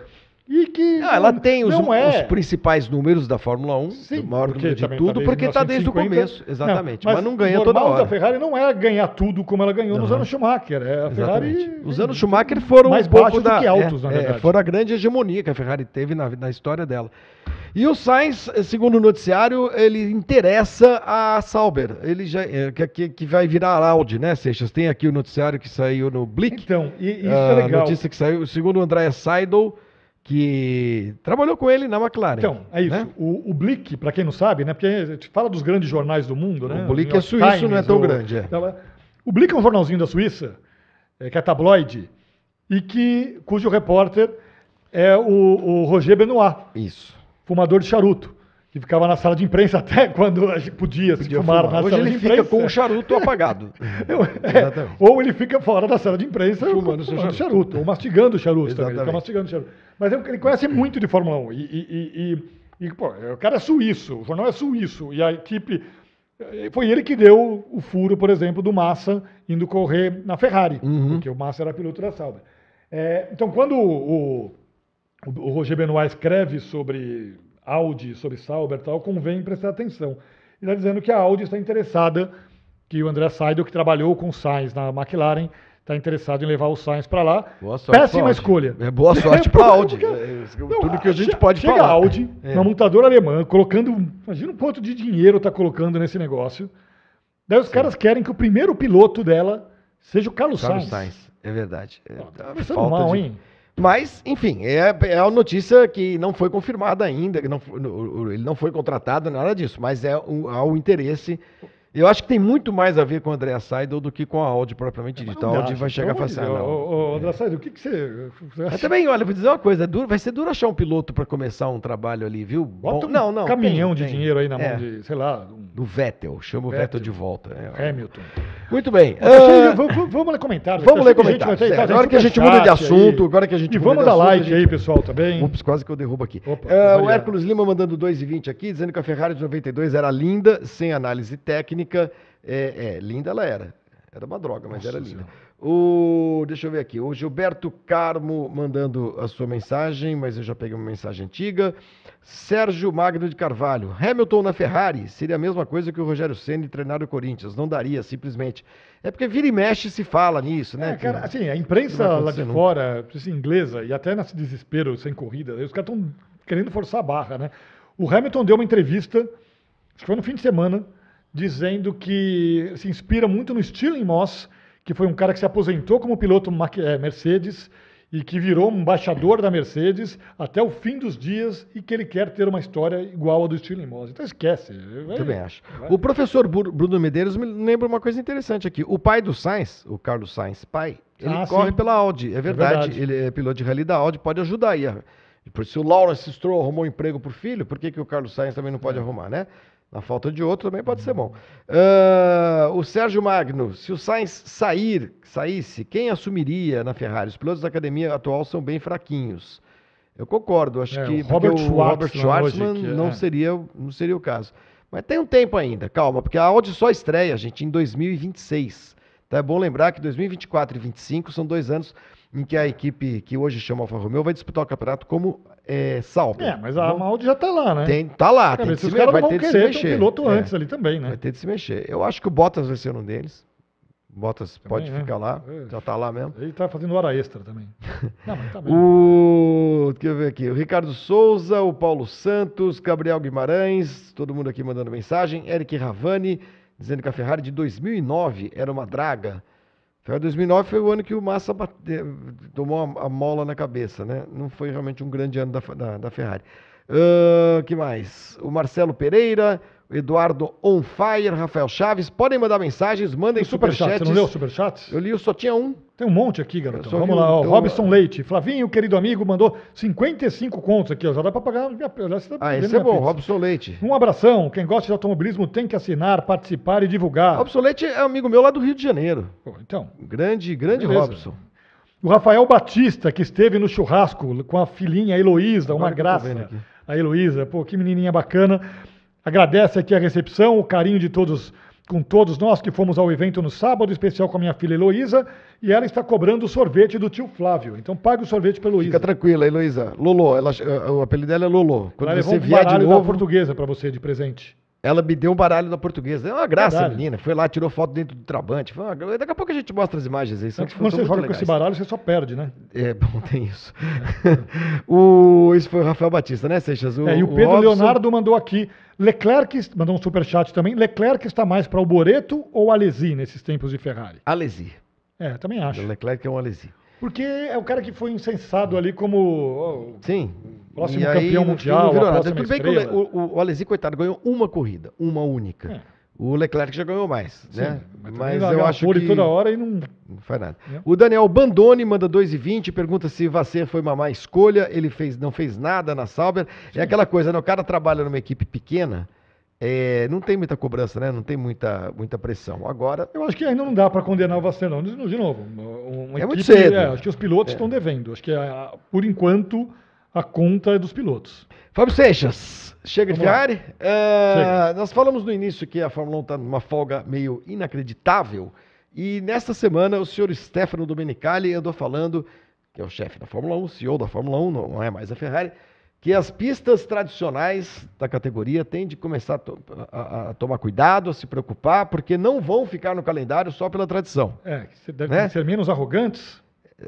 B: e que.
A: Ah, ela
B: não-
A: tem os,
B: não é,
A: os principais números da Fórmula 1,
B: Sim,
A: o maior número de tudo,
B: tá
A: porque está desde o
B: 1950.
A: começo, exatamente. mas, não ganha toda hora.
B: da Ferrari não é ganhar tudo como ela ganhou nos
A: Não.
B: anos Schumacher. É a Ferrari.
A: Os anos Schumacher foram
B: mais
A: um
B: baixos do que altos,
A: é,
B: na
A: é,
B: verdade.
A: foram a grande hegemonia que a Ferrari teve na, na história dela. E o Sainz, segundo o noticiário, ele interessa a Sauber. Ele já é, que, que, vai virar a Audi, né, Seixas? Tem aqui o noticiário que saiu no Blick.
B: Então, e isso
A: a
B: é legal.
A: notícia que saiu, segundo o André Seidel, que trabalhou com ele na McLaren.
B: Então, é isso.
A: né?
B: O, o Blick, para quem não sabe, né? Porque a gente fala dos grandes jornais do mundo, né?
A: O Blick é suíço, não é tão
B: o-
A: grande, é.
B: O Blick é um jornalzinho da Suíça, é, que é tabloide, e que cujo repórter é o, o Roger Benoit,
A: Isso.
B: fumador de charuto, que ficava na sala de imprensa até quando a gente podia, se
A: Podia
B: fumar
A: fumar.
B: na
A: Hoje
B: sala
A: ele
B: de
A: fica
B: imprensa.
A: com o charuto apagado.
B: Eu- é,
A: Exatamente.
B: ou ele fica fora da sala de imprensa
A: Fumando
B: fumando,
A: seu
B: charuto.
A: charuto.
B: ou mastigando o charuto também. Ele fica
A: Exatamente.
B: mastigando o charuto. Mas ele ele conhece muito de Fórmula 1. E, e- e- e- e, pô, o cara é suíço, o jornal é suíço. E a equipe. eh, Foi ele que deu o furo, por exemplo, do Massa indo correr na Ferrari,
A: Uhum.
B: porque o Massa era piloto da Sauber. É, então, quando o, o, o Roger Benoit escreve sobre Audi, sobre Sauber e tal, convém prestar atenção. Ele está dizendo que a Audi está interessada, que o André Seidel, que trabalhou com o Sainz na McLaren, está interessado em levar o Sainz para lá.
A: Boa sorte
B: Péssima
A: Audi.
B: escolha.
A: É boa sorte pra Audi.
B: Porque-
A: É,
B: Não,
A: Tudo que a gente pode
B: chega
A: falar.
B: a Audi,
A: É.
B: uma montadora alemã, colocando. Imagina o quanto de dinheiro está colocando nesse negócio. Daí os caras querem que o primeiro piloto dela seja o Carlos,
A: Carlos
B: Sainz.
A: Sainz. É verdade. É,
B: Pô, tá
A: a falta
B: mal,
A: de-
B: hein?
A: Mas, enfim, é, é a notícia que não foi confirmada ainda, que não, ele não foi contratado, nada disso, mas é o, há o interesse. Eu acho que tem muito mais a ver com o André Seidel do que com a Audi propriamente dita. A Audi vai
B: gente,
A: chegar e falar assim, ah, não.
B: André Said, o que, que você.
A: também, olha, vou dizer uma coisa, é duro- vai ser duro achar um piloto para começar um trabalho ali, viu?
B: Bota
A: Bom,
B: um
A: não, não,
B: caminhão
A: tem,
B: de
A: tem.
B: dinheiro aí na mão
A: É,
B: de, sei lá, um
A: Do Vettel, chama o Vettel,
B: Vettel.
A: de volta. é.
B: Hamilton.
A: Muito bem. Ah,
B: vamos, ler comentários.
A: vamos ler
B: gente
A: comentários.
B: ter-
A: É, agora que a gente muda de assunto,
B: aí.
A: agora que a gente
B: E
A: muda
B: vamos dar
A: assunto,
B: like
A: gente-
B: aí, pessoal, também.
A: Ups, quase que eu derrubo aqui.
B: Opa,
A: Ah, o. Hércules Lima mandando 2,20 aqui, dizendo que a Ferrari de 92 era linda, sem análise técnica. É, é, linda ela era. Era uma droga, mas
B: Nossa
A: era linda.
B: Senhora.
A: O, deixa eu ver aqui. O Gilberto Carmo mandando a sua mensagem, mas eu já peguei uma mensagem antiga. Sérgio Magno de Carvalho. Hamilton na Ferrari seria a mesma coisa que o Rogério Ceni treinar o Corinthians. Não daria, simplesmente. É porque vira e mexe se fala nisso, né?
B: É, cara, assim, a imprensa lá de fora, assim, inglesa, e até nesse desespero sem corrida, os caras estão querendo forçar a barra, né? O Hamilton deu uma entrevista, acho que foi no fim de semana, dizendo que se inspira muito no Stirling Moss, que foi um cara que se aposentou como piloto eh, Mercedes e que virou um embaixador da Mercedes até o fim dos dias e que ele quer ter uma história igual a do Stirling Moss. Então esquece. Vai-
A: Também acho.
B: vai.
A: O professor Bru- Bruno Medeiros me lembra uma coisa interessante aqui. O pai do Sainz, o Carlos Sainz, pai, ele
B: Ah,
A: corre
B: sim.
A: pela Audi. É verdade.
B: verdade.
A: Ele é piloto de rally da Audi, pode ajudar aí. Por se o Lawrence Stroll arrumou um emprego pro filho, por que, que o Carlos Sainz também não
B: É.
A: pode arrumar, né? Na falta de outro também pode ser bom. Ah, o Sérgio Magno, se o Sainz sair, saísse, quem assumiria na Ferrari? Os pilotos da academia atual são bem fraquinhos. Eu concordo, acho
B: É,
A: que
B: o Robert
A: o Robert
B: Schwartzman hoje,
A: Schwartzman
B: que é-
A: não
B: é.
A: seria, não seria o caso. Mas tem um tempo ainda, calma, porque a Audi só estreia, gente, em 2026. Então é bom lembrar que 2024 e 2025 são dois anos em que a equipe que hoje chama Alfa Romeo vai disputar o campeonato como é, Sauber.
B: É, mas a
A: Bom,
B: Audi já tá lá, né?
A: tem, tá lá,
B: Cara,
A: tem que se,
B: caras
A: vai ter de se
B: ter um
A: mexer.
B: piloto
A: É,
B: antes ali também, né?
A: Vai ter de se mexer. Eu acho que o Bottas vai ser um deles. Bottas
B: Também,
A: pode
B: né?
A: ficar lá,
B: É.
A: já tá lá mesmo.
B: Ele tá fazendo hora extra também. Não, mas tá bem.
A: O. Deixa eu ver aqui. O Ricardo Souza, o Paulo Santos, Gabriel Guimarães, todo mundo aqui mandando mensagem. Eric Ravani, dizendo que a Ferrari de 2009 era uma draga. Ferrari 2009 foi o ano que o Massa tomou a, mola na cabeça, né? Não foi realmente um grande ano da, da, da Ferrari. O que mais? O Marcelo Pereira, Eduardo On Fire, Rafael Chaves. Podem mandar mensagens, mandem
B: O superchat, você
A: superchats.
B: não leu o superchat?
A: Eu li, eu só tinha um.
B: Tem um monte aqui, garotão.
A: só
B: Vamos lá, ó.
A: eu-
B: Robson Leite. Flavinho, querido amigo, mandou 55 contos aqui, ó. Já dá pra pagar. Já está
A: Ah, esse é bom,
B: pizza.
A: Robson Leite.
B: Um abração. Quem gosta de automobilismo tem que assinar, participar e divulgar.
A: Robson Leite é amigo meu lá do Rio de Janeiro.
B: Pô, então,
A: Grande, grande
B: Beleza.
A: Robson.
B: o Rafael Batista, que esteve no churrasco com a filhinha Heloísa, uma graça. A Heloísa, pô, que menininha bacana. Agradece aqui a recepção, o carinho de todos, com todos nós que fomos ao evento no sábado, especial com a minha filha Heloísa, e ela está cobrando o sorvete do tio Flávio. Então pague o sorvete para
A: Fica
B: Heloísa.
A: tranquila, Heloísa. Lolo, ela, o apelido dela é Lolo. Quando
B: Ela levou
A: você
B: um
A: vier de
B: da
A: novo,
B: portuguesa para você de presente.
A: Ela me deu um baralho da portuguesa. É uma graça,
B: Verdade.
A: menina. Foi lá, tirou foto dentro do Trabante. Uma- Daqui a pouco a gente mostra as imagens aí. são-
B: que quando você joga com esse
A: legais.
B: baralho, você só perde, né?
A: É, bom, tem isso. o, esse foi o Rafael Batista, né, Seixas?
B: É, e o Pedro
A: Robson-
B: Leonardo mandou aqui. Leclerc, mandou um superchat também. Leclerc está mais para o Boreto ou Alesi nesses tempos de Ferrari?
A: Alesi.
B: É, também acho.
A: O Leclerc é um Alesi.
B: Porque é o cara que foi incensado ali como.
A: Sim.
B: Próximo
A: E aí,
B: campeão
A: fim,
B: mundial,
A: não
B: próxima
A: Tudo bem que o, o, o Alesi, coitado, ganhou uma corrida, uma única.
B: É.
A: O Leclerc já ganhou mais, né?
B: mas,
A: Mas eu acho que
B: toda hora e não.
A: não faz nada.
B: É.
A: O Daniel Bandoni manda 2,20, pergunta se Vasser foi uma má escolha, ele fez, não fez nada na Sauber. É aquela coisa, né? O cara trabalha numa equipe pequena, é, não tem muita cobrança, né? Não tem muita, muita pressão. Agora,
B: Eu acho que ainda não dá para condenar o Vasser, não. De, novo,
A: É muito cedo.
B: é, acho que os pilotos estão devendo. Acho que, a- por enquanto, a conta é dos pilotos.
A: Fábio Seixas, chega de
B: Vamos lá.
A: Ferrari. É, nós falamos no início que a Fórmula 1 está numa folga meio inacreditável. E nesta semana o senhor Stefano Domenicali andou falando, que é o chefe da Fórmula 1, CEO da Fórmula 1, não é mais a Ferrari, que as pistas tradicionais da categoria têm de começar a, to- a- a tomar cuidado, a se preocupar, porque não vão ficar no calendário só pela tradição.
B: É, você deve
A: Né?
B: ser menos arrogantes.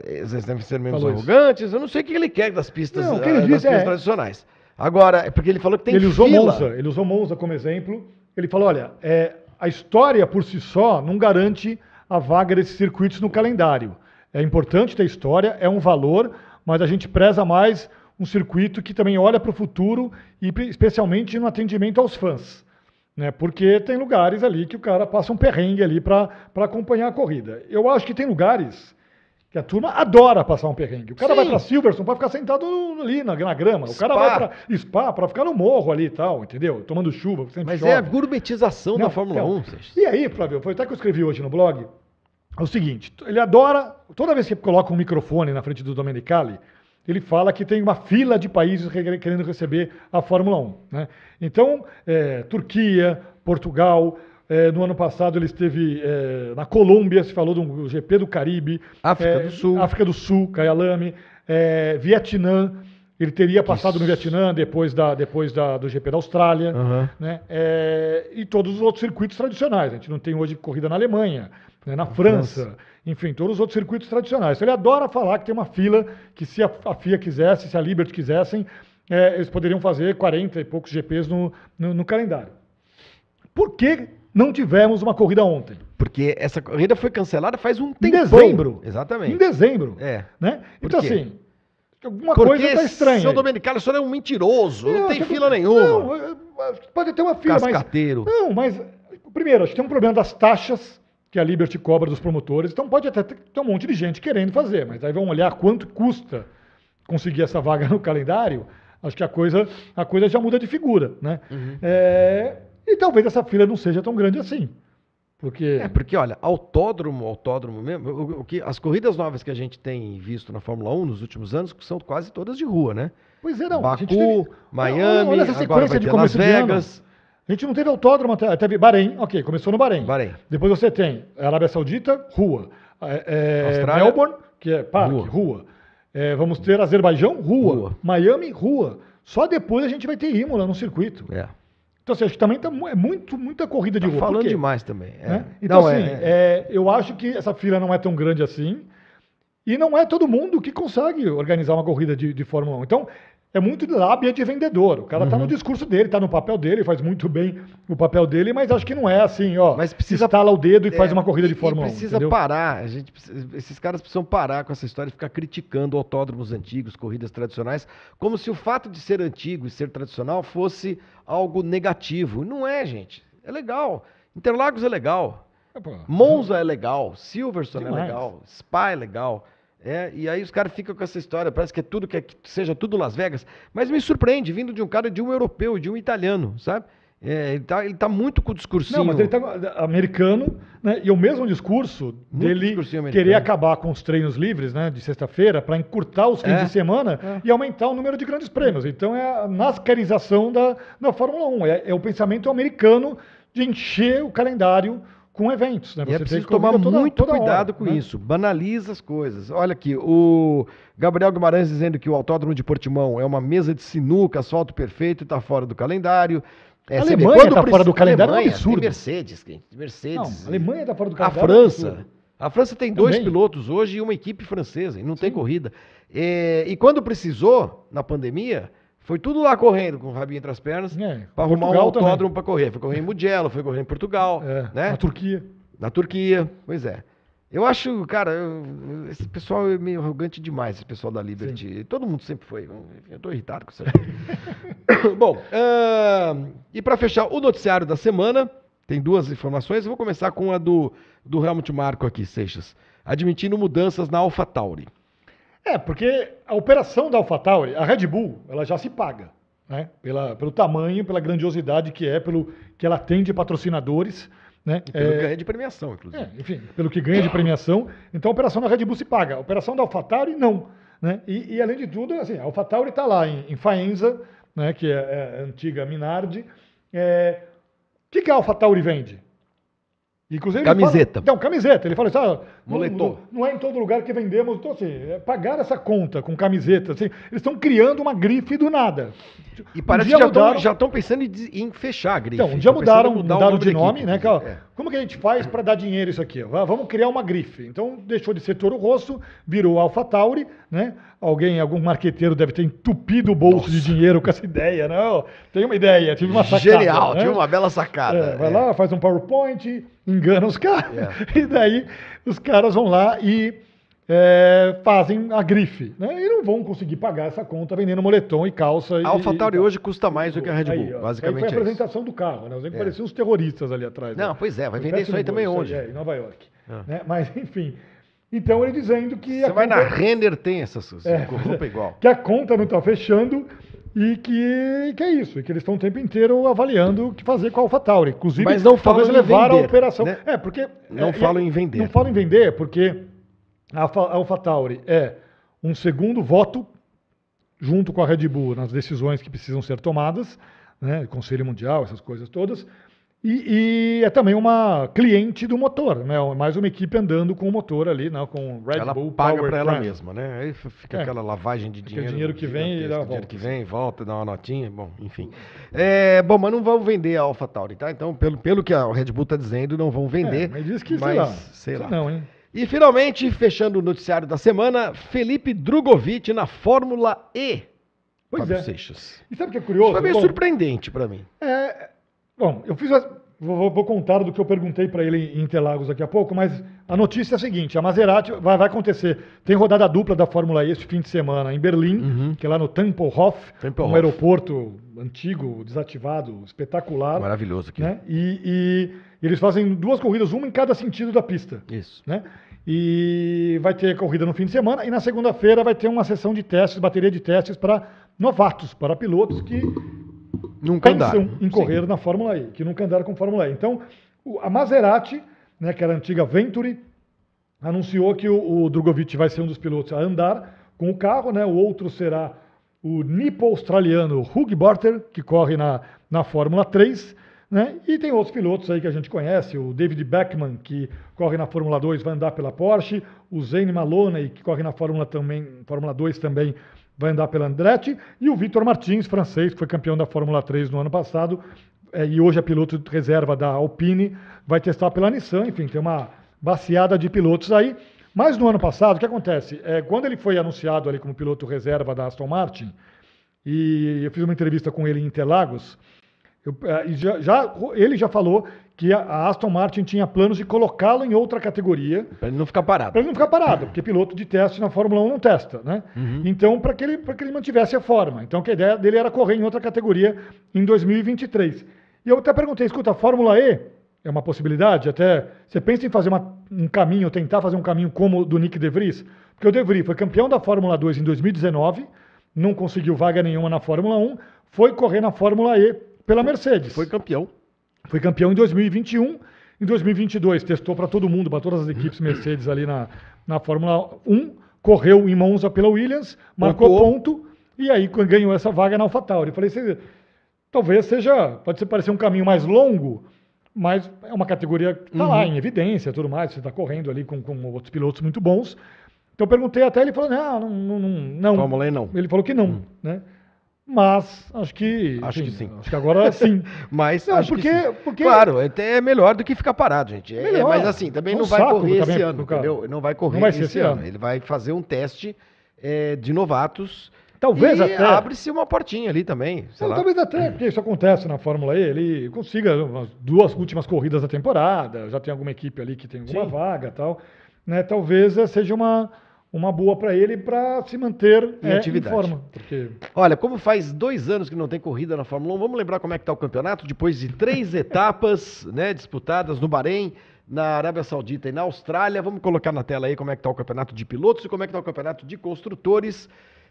A: Eles devem ser menos
B: Falou isso.
A: arrogantes. Eu não sei o que ele quer das pistas,
B: Não,
A: ah,
B: ele
A: das
B: disse
A: pistas
B: é-
A: tradicionais. Agora, é porque ele falou que tem
B: ele usou
A: fila.
B: Monza, ele usou Monza como exemplo. Ele falou: olha, é, a história por si só não garante a vaga desses circuitos no calendário. É importante ter história, é um valor, mas a gente preza mais um circuito que também olha para o futuro e especialmente no atendimento aos fãs. Né? Porque tem lugares ali que o cara passa um perrengue ali para acompanhar a corrida. Eu acho que tem lugares que a turma adora passar um perrengue. O cara
A: Sim.
B: vai para Silverstone para ficar sentado ali na, na grama. O cara
A: Spa.
B: vai para Spa para ficar no morro ali e tal, entendeu? Tomando chuva.
A: Mas
B: chove.
A: é a gourmetização da
B: Não,
A: Fórmula
B: então,
A: 1. Seixas.
B: E aí, Flávio, foi até que eu escrevi hoje no blog. É o seguinte, ele adora, toda vez que coloca um microfone na frente do Domenicali, ele fala que tem uma fila de países re- querendo receber a Fórmula 1. Né? Então, é, Turquia, Portugal, é, no ano passado ele esteve é, na Colômbia, se falou do GP do Caribe.
A: África
B: é,
A: do Sul.
B: África do Sul, Kyalami, é, Vietnã, ele teria passado no Vietnã depois, da, depois da, do GP da Austrália
A: Aham.
B: né? É, e todos os outros circuitos tradicionais. A gente não tem hoje corrida na Alemanha, né, na França, enfim, todos os outros circuitos tradicionais. Então, ele adora falar que tem uma fila que, se a, a FIA quisesse, se a Liberty quisessem, é, eles poderiam fazer 40 e poucos GPs no, no, no calendário. Por que não tivemos uma corrida ontem?
A: Porque essa corrida foi cancelada faz um
B: Em
A: tempão.
B: dezembro.
A: Exatamente.
B: Em dezembro.
A: É.
B: Né? Então, assim, alguma
A: Porque
B: coisa está estranha.
A: seu. Domenicali, o senhor é um mentiroso. Não, tem
B: acho que-
A: fila nenhuma.
B: Não, pode ter uma fila, mas
A: Cascateiro.
B: Não, mas primeiro, acho que tem um problema das taxas que a Liberty cobra dos promotores. Então pode até ter, ter um monte de gente querendo fazer, mas aí vão olhar quanto custa conseguir essa vaga no calendário. Acho que a coisa, a coisa já muda de figura, né?
A: Uhum.
B: É, e talvez essa fila não seja tão grande assim. Porque.
A: É, porque, olha, autódromo, autódromo mesmo, o, o que, as corridas novas que a gente tem visto na Fórmula 1 nos últimos anos são quase todas de rua, né?
B: Pois é, não.
A: Baku,
B: teve-
A: Miami,
B: olha essa
A: agora
B: sequência
A: vai
B: de
A: Las. Vegas.
B: A gente não teve autódromo até. Teve Bahrein, ok, começou no Bahrein.
A: Bahrein.
B: Depois você tem Arábia Saudita, rua. É, é, Melbourne, que é parque,
A: rua.
B: rua. É, vamos ter Azerbaijão, rua.
A: Rua.
B: Miami, rua. Só depois a gente vai ter Imola no circuito.
A: É.
B: Então, assim, acho que também tá, é muito, muita corrida de
A: Tá
B: rua. Por
A: falando demais também. é.
B: né? Então,
A: Não,
B: assim,
A: é-
B: é, eu acho que essa fila não é tão grande assim. E não é todo mundo que consegue organizar uma corrida de, de Fórmula 1. Então, é muito lábia de vendedor. O cara
A: Uhum.
B: tá no discurso dele, tá no papel dele, faz muito bem o papel dele, mas acho que não é assim, ó.
A: Mas precisa-
B: estala o dedo e faz
A: É,
B: uma corrida de Fórmula
A: e
B: 1.
A: precisa parar, a gente, precisa- esses caras precisam parar com essa história de ficar criticando autódromos antigos, corridas tradicionais, como se o fato de ser antigo e ser tradicional fosse algo negativo. Não é, gente. É legal. Interlagos é legal.
B: É.
A: Monza é legal, Silverstone é
B: Demais.
A: legal, Spa é legal. É, e aí os caras ficam com essa história, parece que é tudo que, é- que seja tudo Las Vegas. Mas me surpreende, vindo de um cara de um europeu, de um italiano, sabe? É, ele, tá, ele tá muito com o discursinho.
B: Não, mas ele tá americano, né? E o mesmo discurso dele
A: discursinho americano.
B: querer acabar com os treinos livres, né, de sexta-feira, para encurtar os fins
A: É.
B: de semana
A: É.
B: e aumentar o número de grandes prêmios. Então é a nascarização da, da Fórmula 1. É, é o pensamento americano de encher o calendário com eventos. Né?
A: É
B: tem
A: preciso
B: corrida
A: tomar
B: toda-
A: muito
B: toda hora,
A: cuidado com
B: né?
A: isso. Banaliza as coisas. Olha aqui, o Gabriel Guimarães dizendo que o Autódromo de Portimão é uma mesa de sinuca, asfalto perfeito, está fora do calendário. É,
B: A
A: você
B: Alemanha tá
A: precisa-
B: fora do calendário, é um
A: Alemanha,
B: absurdo.
A: Tem Mercedes, Mercedes.
B: Não, a Alemanha está fora do
A: A
B: calendário. é
A: França. A França tem dois
B: Também.
A: pilotos hoje e uma equipe francesa, e não tem corrida. É, e quando precisou, na pandemia, foi tudo lá correndo, com o rabinho entre as pernas,
B: É,
A: para arrumar um
B: Portugal também.
A: autódromo para correr. Foi correr em Mugello, foi correr em Portugal,
B: É,
A: né?
B: Na Turquia.
A: Na Turquia, pois é. Eu acho, cara, eu- esse pessoal é meio arrogante demais, esse pessoal da Liberty. Todo mundo sempre foi. Eu- tô irritado com isso aí. Bom, ahn, e para fechar o noticiário da semana, tem duas informações. Eu vou começar com a do, do Helmut Marko aqui, Seixas. Admitindo mudanças na AlphaTauri.
B: É, porque a operação da AlphaTauri, a Red Bull, ela já se paga, né? Pela, pelo tamanho, pela grandiosidade que é, pelo que ela tem de patrocinadores, né?
A: E pelo
B: É,
A: ganho de premiação, inclusive.
B: É, enfim, pelo que ganha de premiação. Então a operação da Red Bull se paga. A operação da AlphaTauri, não. Né? E, e, além de tudo, assim, a AlphaTauri está lá em, em Faenza, né, que é, é a antiga Minardi. É, o que, que a AlphaTauri vende? Inclusive,
A: Camiseta.
B: Fala, não, camiseta. Ele fala assim, ah, não,
A: Moletom.
B: não, não é em todo lugar que vendemos. Então, assim, é pagar essa conta com camiseta. Assim, eles estão criando uma grife do nada.
A: E parece
B: dia
A: que já tão-
B: mudaram-
A: já estão pensando em, em fechar a grife.
B: Então, um dia mudaram,
A: em mudar o
B: mudaram de nome, né? que, ó.
A: É.
B: Como que a gente faz para dar dinheiro isso aqui? Vamos criar uma grife. Então, deixou de ser Toro Rosso, virou AlphaTauri, né? Alguém, algum marqueteiro deve ter entupido o bolso de dinheiro com essa ideia, né? Ó, Tem uma ideia, tive uma sacada.
A: Genial,
B: né?
A: tinha uma bela sacada.
B: É, vai
A: É.
B: lá, faz um PowerPoint, engana os caras.
A: É.
B: E daí os caras vão lá e é, fazem a grife. Né? E não vão conseguir pagar essa conta vendendo moletom e calça.
A: A AlphaTauri
B: e,
A: hoje custa mais do que a Red Bull,
B: Aí, ó,
A: basicamente
B: aí foi a
A: é
B: apresentação do carro, né? Os
A: É.
B: pareciam uns terroristas ali atrás.
A: Não,
B: né?
A: pois é, vai vender isso aí também onde?
B: é, em Nova York.
A: Ah.
B: Né? Mas, enfim. Então ele dizendo que.
A: Você
B: a
A: vai na Renner, tem essas
B: É,
A: roupa igual.
B: que a conta não está fechando e que, que é isso, e que eles estão o tempo inteiro avaliando o que fazer com a AlphaTauri. Inclusive,
A: Mas não falam
B: talvez
A: em
B: levar a
A: vender,
B: operação.
A: né?
B: É, porque.
A: Não
B: é,
A: falam
B: é-
A: em vender.
B: Não falam em vender, porque a Alpha- AlphaTauri é um segundo voto junto com a Red Bull nas decisões que precisam ser tomadas, né? Conselho Mundial, essas coisas todas. E, e é também uma cliente do motor, né? Mais uma equipe andando com o motor ali, né? com o Red
A: ela
B: Bull
A: paga
B: Power
A: para ela mesma, né? Aí fica
B: É.
A: aquela lavagem de dinheiro.
B: dinheiro que vem e dá a
A: dinheiro
B: volta.
A: que vem, volta, dá uma notinha, bom, enfim. É, bom, mas não vão vender a AlphaTauri, tá? Então, pelo, pelo que a Red Bull tá dizendo, não vão vender.
B: É, mas diz que,
A: mas,
B: sei lá.
A: sei lá.
B: Não, hein?
A: E finalmente, fechando o noticiário da semana, Felipe Drogovic na Fórmula E.
B: Pois
A: Fábio
B: é.
A: Seixas.
B: E sabe o que é
A: Isso
B: curioso?
A: foi meio
B: Bom,
A: surpreendente para mim.
B: é, bom, eu fiz. vou- vou contar do que eu perguntei para ele em Interlagos daqui a pouco, mas a notícia é a seguinte: a Maserati vai, vai acontecer. Tem rodada dupla da Fórmula E este fim de semana em Berlim,
A: Uhum.
B: que é lá no Tempelhof,
A: Tempelhof.
B: um aeroporto antigo, desativado, espetacular.
A: Maravilhoso aqui.
B: Né? E, e- e eles fazem duas corridas, uma em cada sentido da pista.
A: Isso.
B: né? E vai ter corrida no fim de semana e na segunda-feira vai ter uma sessão de testes, bateria de testes para novatos, para pilotos que
A: Nunca
B: pensam
A: andaram.
B: em correr na Fórmula E, que nunca andaram com Fórmula E. Então, a Maserati, né, que era a antiga Venturi, anunciou que o, o Drogovic vai ser um dos pilotos a andar com o carro, né? O outro será o nipo-australiano Hugh Barter, que corre na, na Fórmula 3, né? E tem outros pilotos aí que a gente conhece, o David Beckman, que corre na Fórmula 2, vai andar pela Porsche, o Zane Maloney, que corre na Fórmula, também, Fórmula 2 também, vai andar pela Andretti, e o Vitor Martins, francês, que foi campeão da Fórmula 3 no ano passado, eh, e hoje é piloto reserva da Alpine, vai testar pela Nissan, enfim, tem uma baseada de pilotos aí. Mas no ano passado, o que acontece? É, quando ele foi anunciado ali como piloto reserva da Aston Martin, e eu fiz uma entrevista com ele em Interlagos, eu, e já, já- ele já falou que a, Aston Martin tinha planos de colocá-lo em outra categoria,
A: Pra ele não ficar parado.
B: para ele não ficar parado, porque piloto de teste na Fórmula 1 não testa, né?
A: Uhum.
B: Então, para que, ele, que ele mantivesse a forma. Então, que a ideia dele era correr em outra categoria em 2023. E eu até perguntei, escuta, a Fórmula E é uma possibilidade? Até você pensa em fazer uma- um caminho, tentar fazer um caminho como o do Nick De Vries? Porque o De Vries foi campeão da Fórmula 2 em 2019, não conseguiu vaga nenhuma na Fórmula 1, foi correr na Fórmula E pela Mercedes.
A: Foi campeão.
B: Foi campeão em 2021. Em 2022, testou para todo mundo, para todas as equipes Mercedes ali na, na Fórmula 1. Correu em Monza pela Williams, marcou
A: Pontuou.
B: ponto e aí ganhou essa vaga na AlphaTauri. Falei, "Cê- talvez seja, pode ser parecer um caminho mais longo, mas é uma categoria que está lá
A: Uhum.
B: em evidência, tudo mais. Você está correndo ali com, com outros pilotos muito bons. Então eu perguntei até, ele falou, não, não, não, não.
A: Fórmula E não.
B: Ele falou que não, né? Mas acho que.
A: Acho
B: enfim,
A: que sim.
B: Acho que agora sim.
A: Mas
B: Não,
A: acho
B: porque-
A: que sim.
B: porque-
A: Claro, até é melhor do que ficar parado, gente. É,
B: Melhor.
A: mas assim, também
B: É um
A: não vai correr
B: também
A: esse ano, entendeu? Não vai correr
B: Não vai ser
A: esse
B: esse
A: ano.
B: ano.
A: Ele vai fazer um teste é, de novatos.
B: Talvez até.
A: abre-se uma portinha ali também.
B: Não, talvez até, porque isso acontece na Fórmula E, ele consiga as duas últimas corridas da temporada, já tem alguma equipe ali que tem alguma
A: Sim.
B: vaga e tal. Né? Talvez eh, seja uma, uma boa para ele para se manter
A: Em
B: é,
A: atividade.
B: forma. Porque
A: Olha, como faz dois anos que não tem corrida na Fórmula 1, vamos lembrar como é que está o campeonato? Depois de três etapas né, disputadas no Bahrein, na Arábia Saudita e na Austrália. Vamos colocar na tela aí como é que está o campeonato de pilotos e como é que está o campeonato de construtores.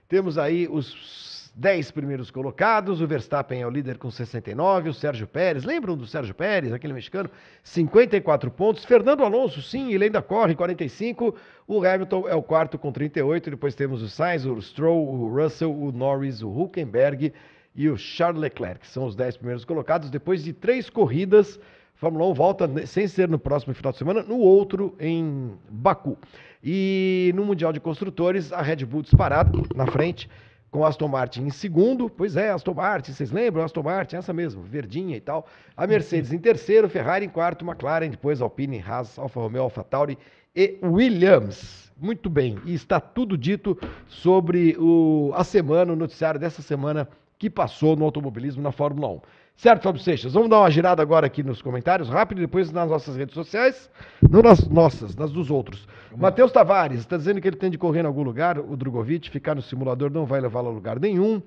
A: Temos aí os 10 primeiros colocados, o Verstappen é o líder com 69, o Sérgio Pérez, lembram do Sérgio Pérez, aquele mexicano? 54 pontos. Fernando Alonso, sim, ele ainda corre, 45. O Hamilton é o quarto com 38. Depois temos o Sainz, o Stroll, o Russell, o Norris, o Huckenberg e o Charles Leclerc. São os 10 primeiros colocados. Depois de três corridas, Fórmula 1 volta, sem ser no próximo final de semana, no outro em Baku. E no Mundial de Construtores, a Red Bull disparada na frente, com Aston Martin em segundo. Pois é, Aston Martin, vocês lembram? Aston Martin, essa mesmo, verdinha e tal. A Mercedes em terceiro, Ferrari em quarto, McLaren, depois Alpine, Haas, Alfa Romeo, Alfa Tauri e Williams. Muito bem, e está tudo dito sobre o, a semana, o noticiário dessa semana que passou no automobilismo na Fórmula 1. Certo, Fábio Seixas? Vamos dar uma girada agora aqui nos comentários, rápido, e depois nas nossas redes sociais, não nas nossas, nas dos outros. Matheus Tavares está dizendo que ele tem de correr em algum lugar, o Drogovic, ficar no simulador não vai levá-lo a lugar nenhum.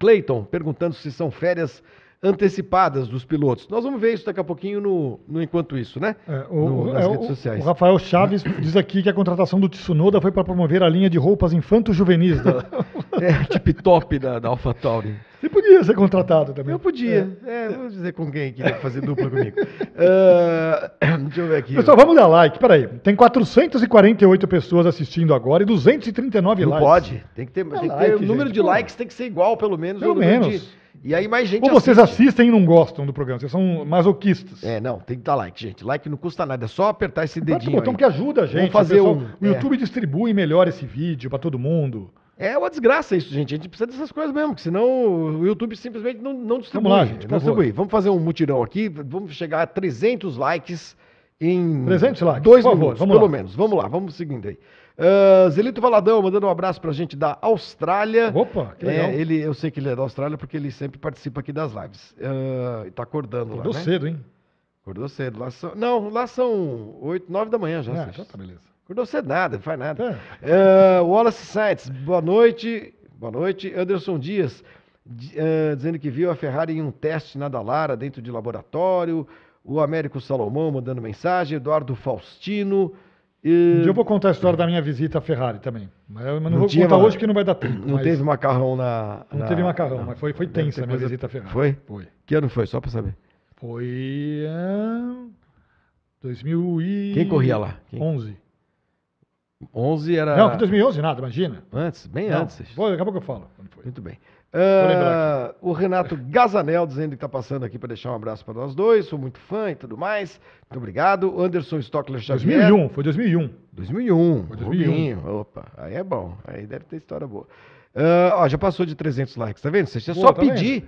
A: Cleiton perguntando se são férias antecipadas dos pilotos. Nós vamos ver isso daqui a pouquinho no, no Enquanto Isso, né?
B: É, o,
A: No-
B: o-
A: nas
B: é,
A: redes
B: o-
A: sociais.
B: o Rafael Chaves diz aqui que a contratação do Tsunoda foi para promover a linha de roupas infanto-juvenis. da-
A: É, tip top da, da AlphaTauri.
B: Você podia ser contratado também.
A: Eu podia. É, vou dizer com quem queria fazer dupla comigo. Ah, deixa eu ver aqui.
B: Pessoal, vamos dar like. Peraí. Tem 448 pessoas assistindo agora e 239
A: Não
B: likes.
A: pode. Tem que ter, tem que
B: like,
A: ter o número
B: gente,
A: de likes tem que ser igual, pelo menos.
B: Pelo menos.
A: de- E aí mais gente
B: Ou vocês
A: assiste.
B: assistem e não gostam do programa. Vocês são masoquistas.
A: É, não, tem que dar like, gente. Like não custa nada, é só apertar esse
B: Aperta o
A: dedinho
B: botão
A: aí.
B: que ajuda a gente.
A: fazer
B: pessoal.
A: um-
B: O
A: é.
B: YouTube distribui melhor esse vídeo para todo mundo.
A: É uma desgraça isso, gente. A gente precisa dessas coisas mesmo, porque senão o YouTube simplesmente não, não distribui.
B: Vamos lá, gente,
A: não distribui. Vamos fazer um mutirão aqui, vamos chegar a 300 likes em
B: 300 likes,
A: dois
B: por favor, vamos
A: pelo
B: lá.
A: menos. Vamos lá, vamos seguindo aí. Ah, Zelito Valadão mandando um abraço pra gente da Austrália.
B: Opa, que legal.
A: É, ele, eu sei que ele é da Austrália porque ele sempre participa aqui das lives. E tá acordando
B: Acordou
A: lá, né?
B: cedo, hein?
A: Acordou cedo. Lá são, não, lá são 8, 9 da manhã já.
B: Ah, já tá beleza.
A: Acordou cedo nada, não faz nada.
B: É.
A: Uh, Wallace Sainz, boa noite. Boa noite. Anderson Dias, di- eh, dizendo que viu a Ferrari em um teste na Dallara, dentro de laboratório. O Américo Salomão mandando mensagem. Eduardo Faustino.
B: Um
A: eh,
B: dia eu vou contar a história da minha visita à Ferrari também. Mas eu não,
A: Não
B: vou
A: tinha,
B: contar
A: mano.
B: hoje que não vai dar tempo.
A: não
B: mas
A: teve macarrão na.
B: Não
A: na-
B: teve macarrão,
A: não.
B: mas foi, foi
A: Deve
B: tensa a minha
A: coisa-
B: visita à Ferrari.
A: Foi?
B: Foi.
A: Que ano foi? Só pra saber.
B: Foi. ah, 2000 e...
A: Quem corria lá? Quem?
B: 11.
A: 11 era.
B: Não, foi 2011 nada, imagina.
A: Antes, bem
B: Não,
A: antes.
B: Vou, daqui a pouco eu falo. quando foi.
A: Muito bem. Ah, o Renato Gazanel dizendo que está passando aqui para deixar um abraço para nós dois. Sou muito fã e tudo mais. Muito obrigado. Anderson Stockler Xavier.
B: 2001, foi 2001.
A: 2001.
B: Foi 2001.
A: Rubinho. Opa, aí é bom. Aí deve ter história boa. Ah, ó, já passou de 300 likes, tá vendo? Você
B: Boa,
A: só
B: tá
A: pedir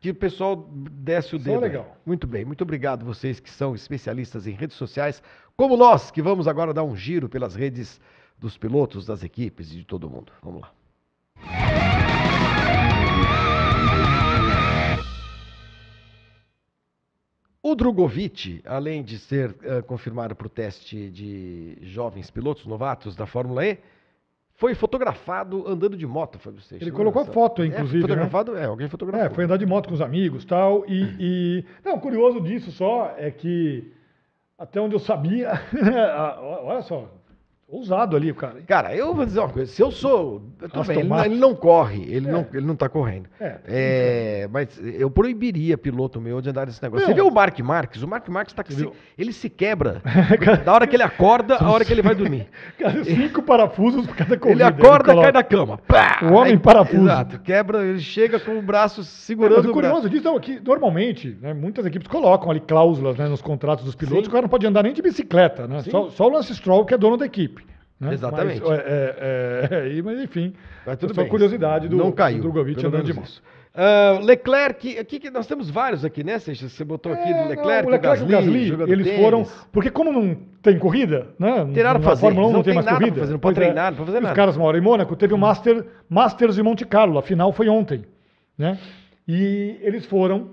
A: que o pessoal desce o
B: Só
A: dedo. aí.
B: legal.
A: Muito bem. Muito obrigado vocês que são especialistas em redes sociais, como nós, que vamos agora dar um giro pelas redes dos pilotos, das equipes e de todo mundo. Vamos lá. Drogovic, além de ser eh, confirmado para o teste de jovens pilotos novatos da Fórmula E, foi fotografado andando de moto, Fábio Seixas.
B: Ele colocou a foto,
A: É,
B: inclusive, né?
A: fotografado, é, alguém fotografou.
B: É, foi andar de moto com os amigos tal, e, e Não, o curioso disso só é que, até onde eu sabia, olha só, ousado ali, cara.
A: Cara, eu vou dizer uma coisa. Se eu sou.
B: Aston
A: bem, ele, não- ele não corre, ele,
B: É.
A: não, ele não tá correndo.
B: É.
A: É, mas eu proibiria piloto meu de andar nesse negócio.
B: Não.
A: Você vê o Mark Marques? O Mark Marques tá que se,
B: viu?
A: ele se quebra da hora que ele acorda a hora que ele vai dormir.
B: Cara, cinco parafusos por cada corrida.
A: Ele acorda,
B: coloca.
A: cai da cama. Pá!
B: O homem
A: Aí-
B: parafuso.
A: Exato. Quebra, ele chega com o braço
B: Mas
A: segurando
B: o
A: o braço.
B: curioso disso é que, normalmente, né, muitas equipes colocam ali cláusulas né, nos contratos dos pilotos
A: Sim.
B: que o cara não pode andar nem de bicicleta, né?
A: Sim.
B: Só, só o Lance Stroll que é dono da equipe. Né?
A: Exatamente.
B: Mas, é, é, é, mas enfim,
A: Mas tudo
B: é só
A: bem.
B: curiosidade do,
A: não caiu,
B: do Drogovic andando de moto.
A: Ah, Leclerc, aqui que nós temos vários aqui, né, Seixas? Você botou aqui
B: É,
A: do Leclerc,
B: não, o Leclerc e o Gasly, eles
A: tênis.
B: foram. Porque como não tem corrida, né? Na
A: pra fazer,
B: Fórmula 1
A: eles
B: não
A: não
B: tem mais
A: nada
B: corrida.
A: fazer, não pode
B: é.
A: treinar, não pode fazer
B: Os
A: nada.
B: caras moram em Mônaco, teve o Master, Masters de Monte Carlo, a final foi ontem, né? E eles foram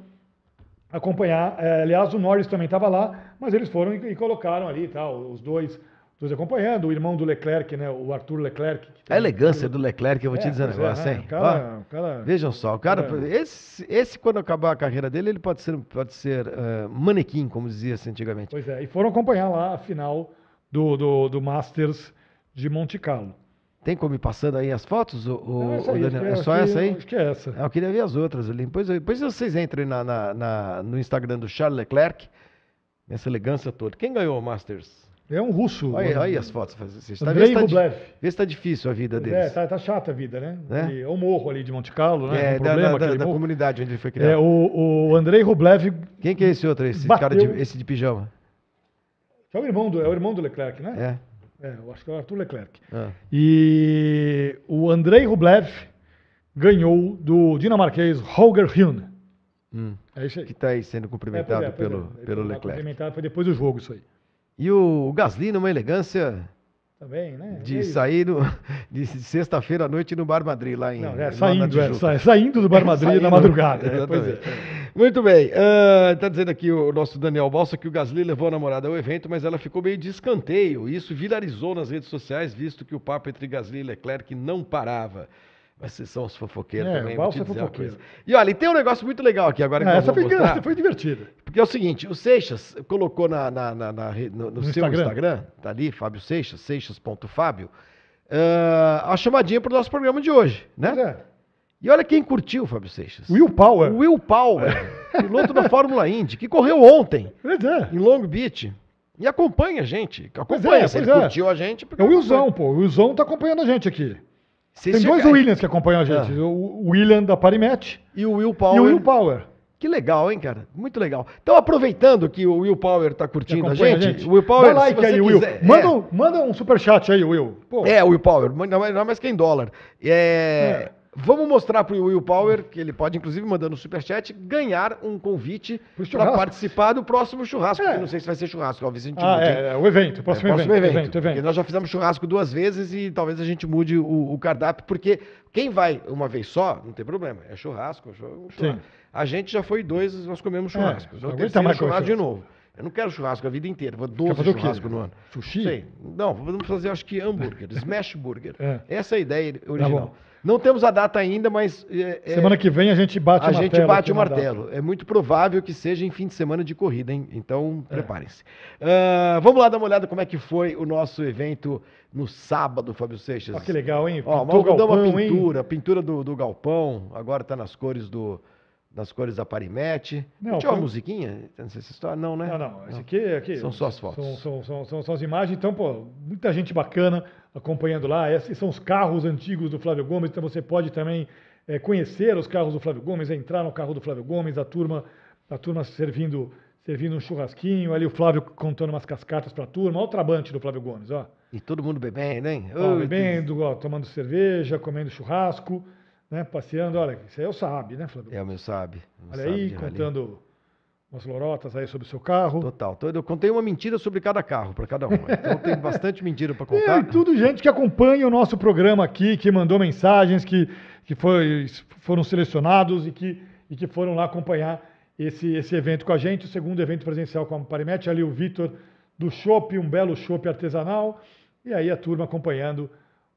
B: acompanhar. eh, aliás, o Norris também estava lá, mas eles foram e, e colocaram ali, tal, os dois, dois acompanhando, o irmão do Leclerc, né? O Arthur Leclerc.
A: A elegância do Leclerc, eu vou te
B: É,
A: dizer um
B: é,
A: negócio,
B: né?
A: hein?
B: Cara, o cara-
A: Vejam só, o cara,
B: É.
A: esse, esse quando acabar a carreira dele, ele pode ser, pode ser eh, manequim, como dizia-se antigamente.
B: Pois é, e foram acompanhar lá a final do, do, do Masters de Monte Carlo.
A: Tem como ir passando aí as fotos, o,
B: Não, essa aí, que-
A: É só essa aí?
B: Acho que é essa.
A: Ah, eu queria ver as outras ali. Depois, depois vocês entrem na, na- na- no Instagram do Charles Leclerc, essa elegância toda. Quem ganhou o Masters?
B: É um russo.
A: Olha, olha as fotos. Você está se tá, vê se tá difícil a vida
B: Pois
A: deles.
B: É, tá, tá chata a vida, né? É o morro ali de Monte Carlo, né?
A: É,
B: um
A: da,
B: problema,
A: da- da- da comunidade onde ele foi criado.
B: É, o, o Andrei Rublev,
A: Quem que é esse outro, esse
B: Bateu.
A: cara de, esse de pijama?
B: é o irmão do, é o irmão do Leclerc, né?
A: É.
B: É, eu acho que é o Arthur Leclerc.
A: Ah.
B: E o Andrei Rublev ganhou do dinamarquês Holger Rune.
A: Hum.
B: É isso aí.
A: Que está aí sendo
B: É, pois
A: cumprimentado
B: é, pois
A: pelo,
B: é.
A: pelo
B: Ele foi
A: Leclerc.
B: cumprimentado, Foi depois do jogo isso aí.
A: E o, Gasly numa elegância
B: Também, né?
A: de
B: Meio-
A: sair no- de sexta-feira à noite no Bar Madrid, lá em
B: Não, é saindo, é, sa- saindo do Bar Madrid
A: Saindo,
B: na madrugada. é, pois é.
A: Muito bem. Está dizendo aqui o nosso Daniel Balsa que o Gasly levou a namorada ao evento, mas ela ficou meio de escanteio. Isso viralizou nas redes sociais, visto que o papo entre Gasly e Leclerc não parava. Mas vocês são os fofoqueiros
B: É,
A: também. vou te
B: é
A: dizer
B: fofoqueiro.
A: coisa. E olha, e tem um negócio muito legal aqui agora que eu
B: essa foi,
A: mostrar.
B: foi divertida.
A: Porque é o seguinte, o Seixas colocou na, na- na- na no, no
B: No
A: seu
B: Instagram.
A: Instagram. tá ali, Fábio Seixas, seixas.fábio, ah, a chamadinha para o nosso programa de hoje, né?
B: Pois é.
A: E olha quem curtiu, Fábio Seixas.
B: Will Power.
A: Will Power, piloto da Fórmula Indy, que correu ontem
B: Pois é.
A: em Long Beach. E acompanha a gente.
B: Pois
A: Acompanha.
B: é,
A: Se ele
B: pois é.
A: curtiu a gente.
B: É o. Wilson, pô. O Wilson tá acompanhando a gente aqui. Tem
A: chegar-
B: dois Williams que acompanham a gente.
A: Ah.
B: O William da Parimatch
A: E o Will Power.
B: e o Will Power.
A: Que legal, hein, cara? Muito legal. Então, aproveitando que o Will Power tá
B: que
A: curtindo a gente, o Will Power,
B: Dá like aí, Will.
A: quiser-
B: Manda,
A: é.
B: um, manda um superchat aí, Will. Pô,
A: É, o Will Power, mais ainda mais que é em dólar. É,
B: É.
A: Vamos mostrar pro Will Power, que ele pode, inclusive, mandando um superchat, ganhar um convite para
B: churrasco.
A: participar do próximo churrasco.
B: É.
A: que não sei se vai ser churrasco, talvez a gente
B: ah,
A: mude.
B: é, é, o evento, o
A: É,
B: próximo, evento, evento,
A: Porque
B: evento.
A: nós já fizemos churrasco duas vezes e talvez a gente mude o, o cardápio, porque quem vai uma vez só, não tem problema, é churrasco. é churrasco.
B: Sim.
A: A gente já foi dois, nós comemos
B: É,
A: churrasco. É, terceiro
B: mais comer
A: churrasco de
B: churrasco.
A: novo. Eu não quero churrasco a vida inteira, vou 12
B: fazer o
A: churrasco no ano.
B: Sushi?
A: Sei. Não, vamos fazer, acho que hambúrguer, smash burger.
B: É.
A: Essa é a ideia original.
B: bom.
A: Não temos a data ainda, mas é, é,
B: Semana que vem a gente bate
A: a
B: o
A: gente
B: martelo.
A: bate
B: aqui
A: o
B: na data.
A: martelo. É muito provável que seja em fim de semana de corrida, hein? Então, preparem-se. Ah, vamos lá dar uma olhada como é que foi o nosso evento no sábado, Fábio Seixas.
B: Ó, que legal, hein?
A: Ó,
B: Pintou
A: dar uma
B: galpão, hein?
A: pintura, a pintura do, do galpão, agora está nas cores do nas cores da Parimete.
B: Não,
A: Tinha uma
B: foi-
A: musiquinha nessa história? Não, né?
B: Não, não. Esse aqui, aqui
A: São só as fotos.
B: São, são, são, são, são as imagens. Então, pô, muita gente bacana acompanhando lá. Esses são os carros antigos do Flávio Gomes. Então, você pode também eh, conhecer os carros do Flávio Gomes, entrar no carro do Flávio Gomes, a turma, a turma servindo, servindo um churrasquinho. Ali o Flávio contando umas cascatas para a turma. Olha o trabante do Flávio Gomes, ó.
A: E todo mundo bebendo, hein?
B: Ó, bebendo, ó, tomando cerveja, comendo churrasco, né? Passeando. Olha, isso aí é o Saab, né, Flávio?
A: É o meu sabe. o
B: Olha
A: sabe
B: aí,
A: rally.
B: contando umas lorotas aí sobre o seu carro.
A: Total. Então, Eu contei uma mentira sobre cada carro, para cada um. Então tem bastante mentira para
B: É,
A: contar.
B: e tudo gente que acompanha o nosso programa aqui, que mandou mensagens, que, que foi, foram selecionados e que, e que foram lá acompanhar esse, esse evento com a gente, o segundo evento presencial com a Parimete, ali o Vitor do Chopp, um belo chopp artesanal, e aí a turma acompanhando,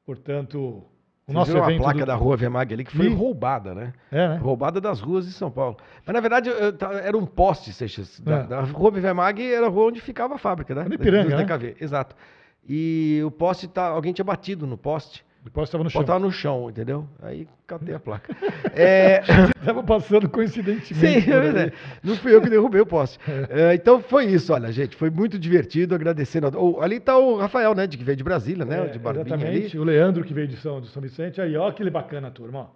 B: portanto, o
A: Vocês
B: nosso evento.
A: a placa
B: do-
A: da rua Vermag ali que foi
B: Ih.
A: roubada, né?
B: É, né?
A: Roubada das ruas de São Paulo. Mas na verdade era um poste, Seixas. Da,
B: É.
A: da rua Vermag era a rua onde ficava a fábrica, né?
B: No Ipiranga,
A: Dos
B: né?
A: DKV, exato. E o poste, tá, alguém tinha batido no poste.
B: Depois estava no chão.
A: poste tava no chão, entendeu? Aí catei a placa. É,
B: Estava passando coincidentemente.
A: Sim, é verdade. Não fui eu que derrubei o poste. É, então foi isso, olha, gente. Foi muito divertido, agradecendo. a- ali está o Rafael, né? De que veio de Brasília, né?
B: É,
A: de Barbinha
B: exatamente.
A: ali.
B: O Leandro que veio de São, de São Vicente. Aí, ó, que bacana, turma.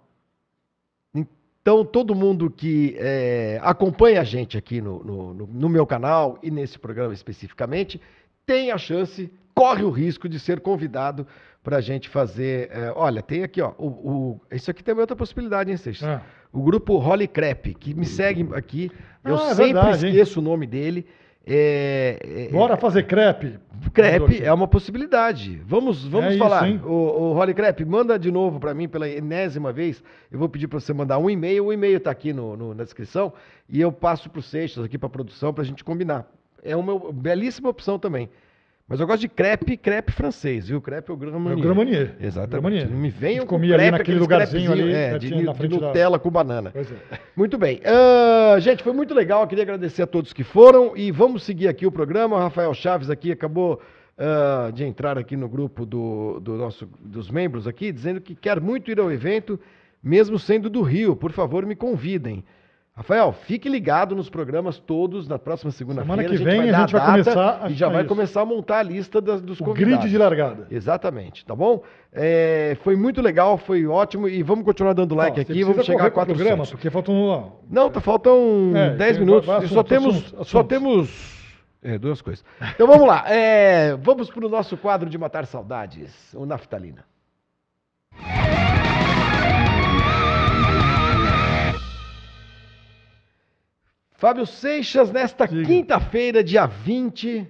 A: Então, todo mundo que é, acompanha a gente aqui no, no, no- no meu canal e nesse programa especificamente, tem a chance, corre o risco de ser convidado para a gente fazer. é, olha, tem aqui, ó. O, o- isso aqui tem outra possibilidade, hein, Seixas?
B: Ah.
A: O grupo Holly Crepe, que me segue aqui. Eu
B: Ah, é
A: sempre
B: verdade, hein?
A: esqueço o nome dele. É, é,
B: Bora fazer crepe.
A: Crepe é uma possibilidade. Vamos, vamos
B: É isso,
A: falar.
B: hein?
A: o, o Holly Crepe, manda de novo para mim pela enésima vez. Eu vou pedir para você mandar um e-mail. O e-mail está aqui no, no- na descrição e eu passo para o Seixas aqui para produção para a gente combinar. É uma belíssima opção também. Mas eu gosto de crepe, crepe francês, viu? Crepe é o Grand
B: É o. Grand.
A: Exatamente.
B: Marnier.
A: Não me venham com
B: comia ali
A: crepe,
B: naquele
A: aqueles
B: lugarzinho ali,
A: é, de, de
B: frente da-
A: Nutella com banana.
B: Pois é.
A: Muito bem. Ah, gente, foi muito legal. Queria agradecer a todos que foram e vamos seguir aqui o programa. O Rafael Chaves aqui acabou ah, de entrar aqui no grupo do, do nosso, dos membros aqui, dizendo que quer muito ir ao evento, mesmo sendo do Rio. Por favor, me convidem. Rafael, fique ligado nos programas todos na próxima segunda-feira.
B: Semana que vem
A: vai
B: a gente vai começar a-
A: e já vai
B: isso.
A: começar a montar a lista das, dos
B: O
A: convidados.
B: grid de largada.
A: Exatamente, tá bom? É, foi muito legal, foi ótimo e vamos continuar dando like aqui, vamos chegar a
B: pro
A: 400.
B: programa, porque faltam
A: Não, tá, faltam
B: É,
A: 10
B: tem-
A: minutos.
B: vai-
A: e só temos.
B: assuntos,
A: Só
B: assuntos.
A: temos. É, duas coisas. Então vamos lá. É, vamos para o nosso quadro de matar saudades, o Naftalina. Fábio Seixas, nesta quinta-feira, dia 20,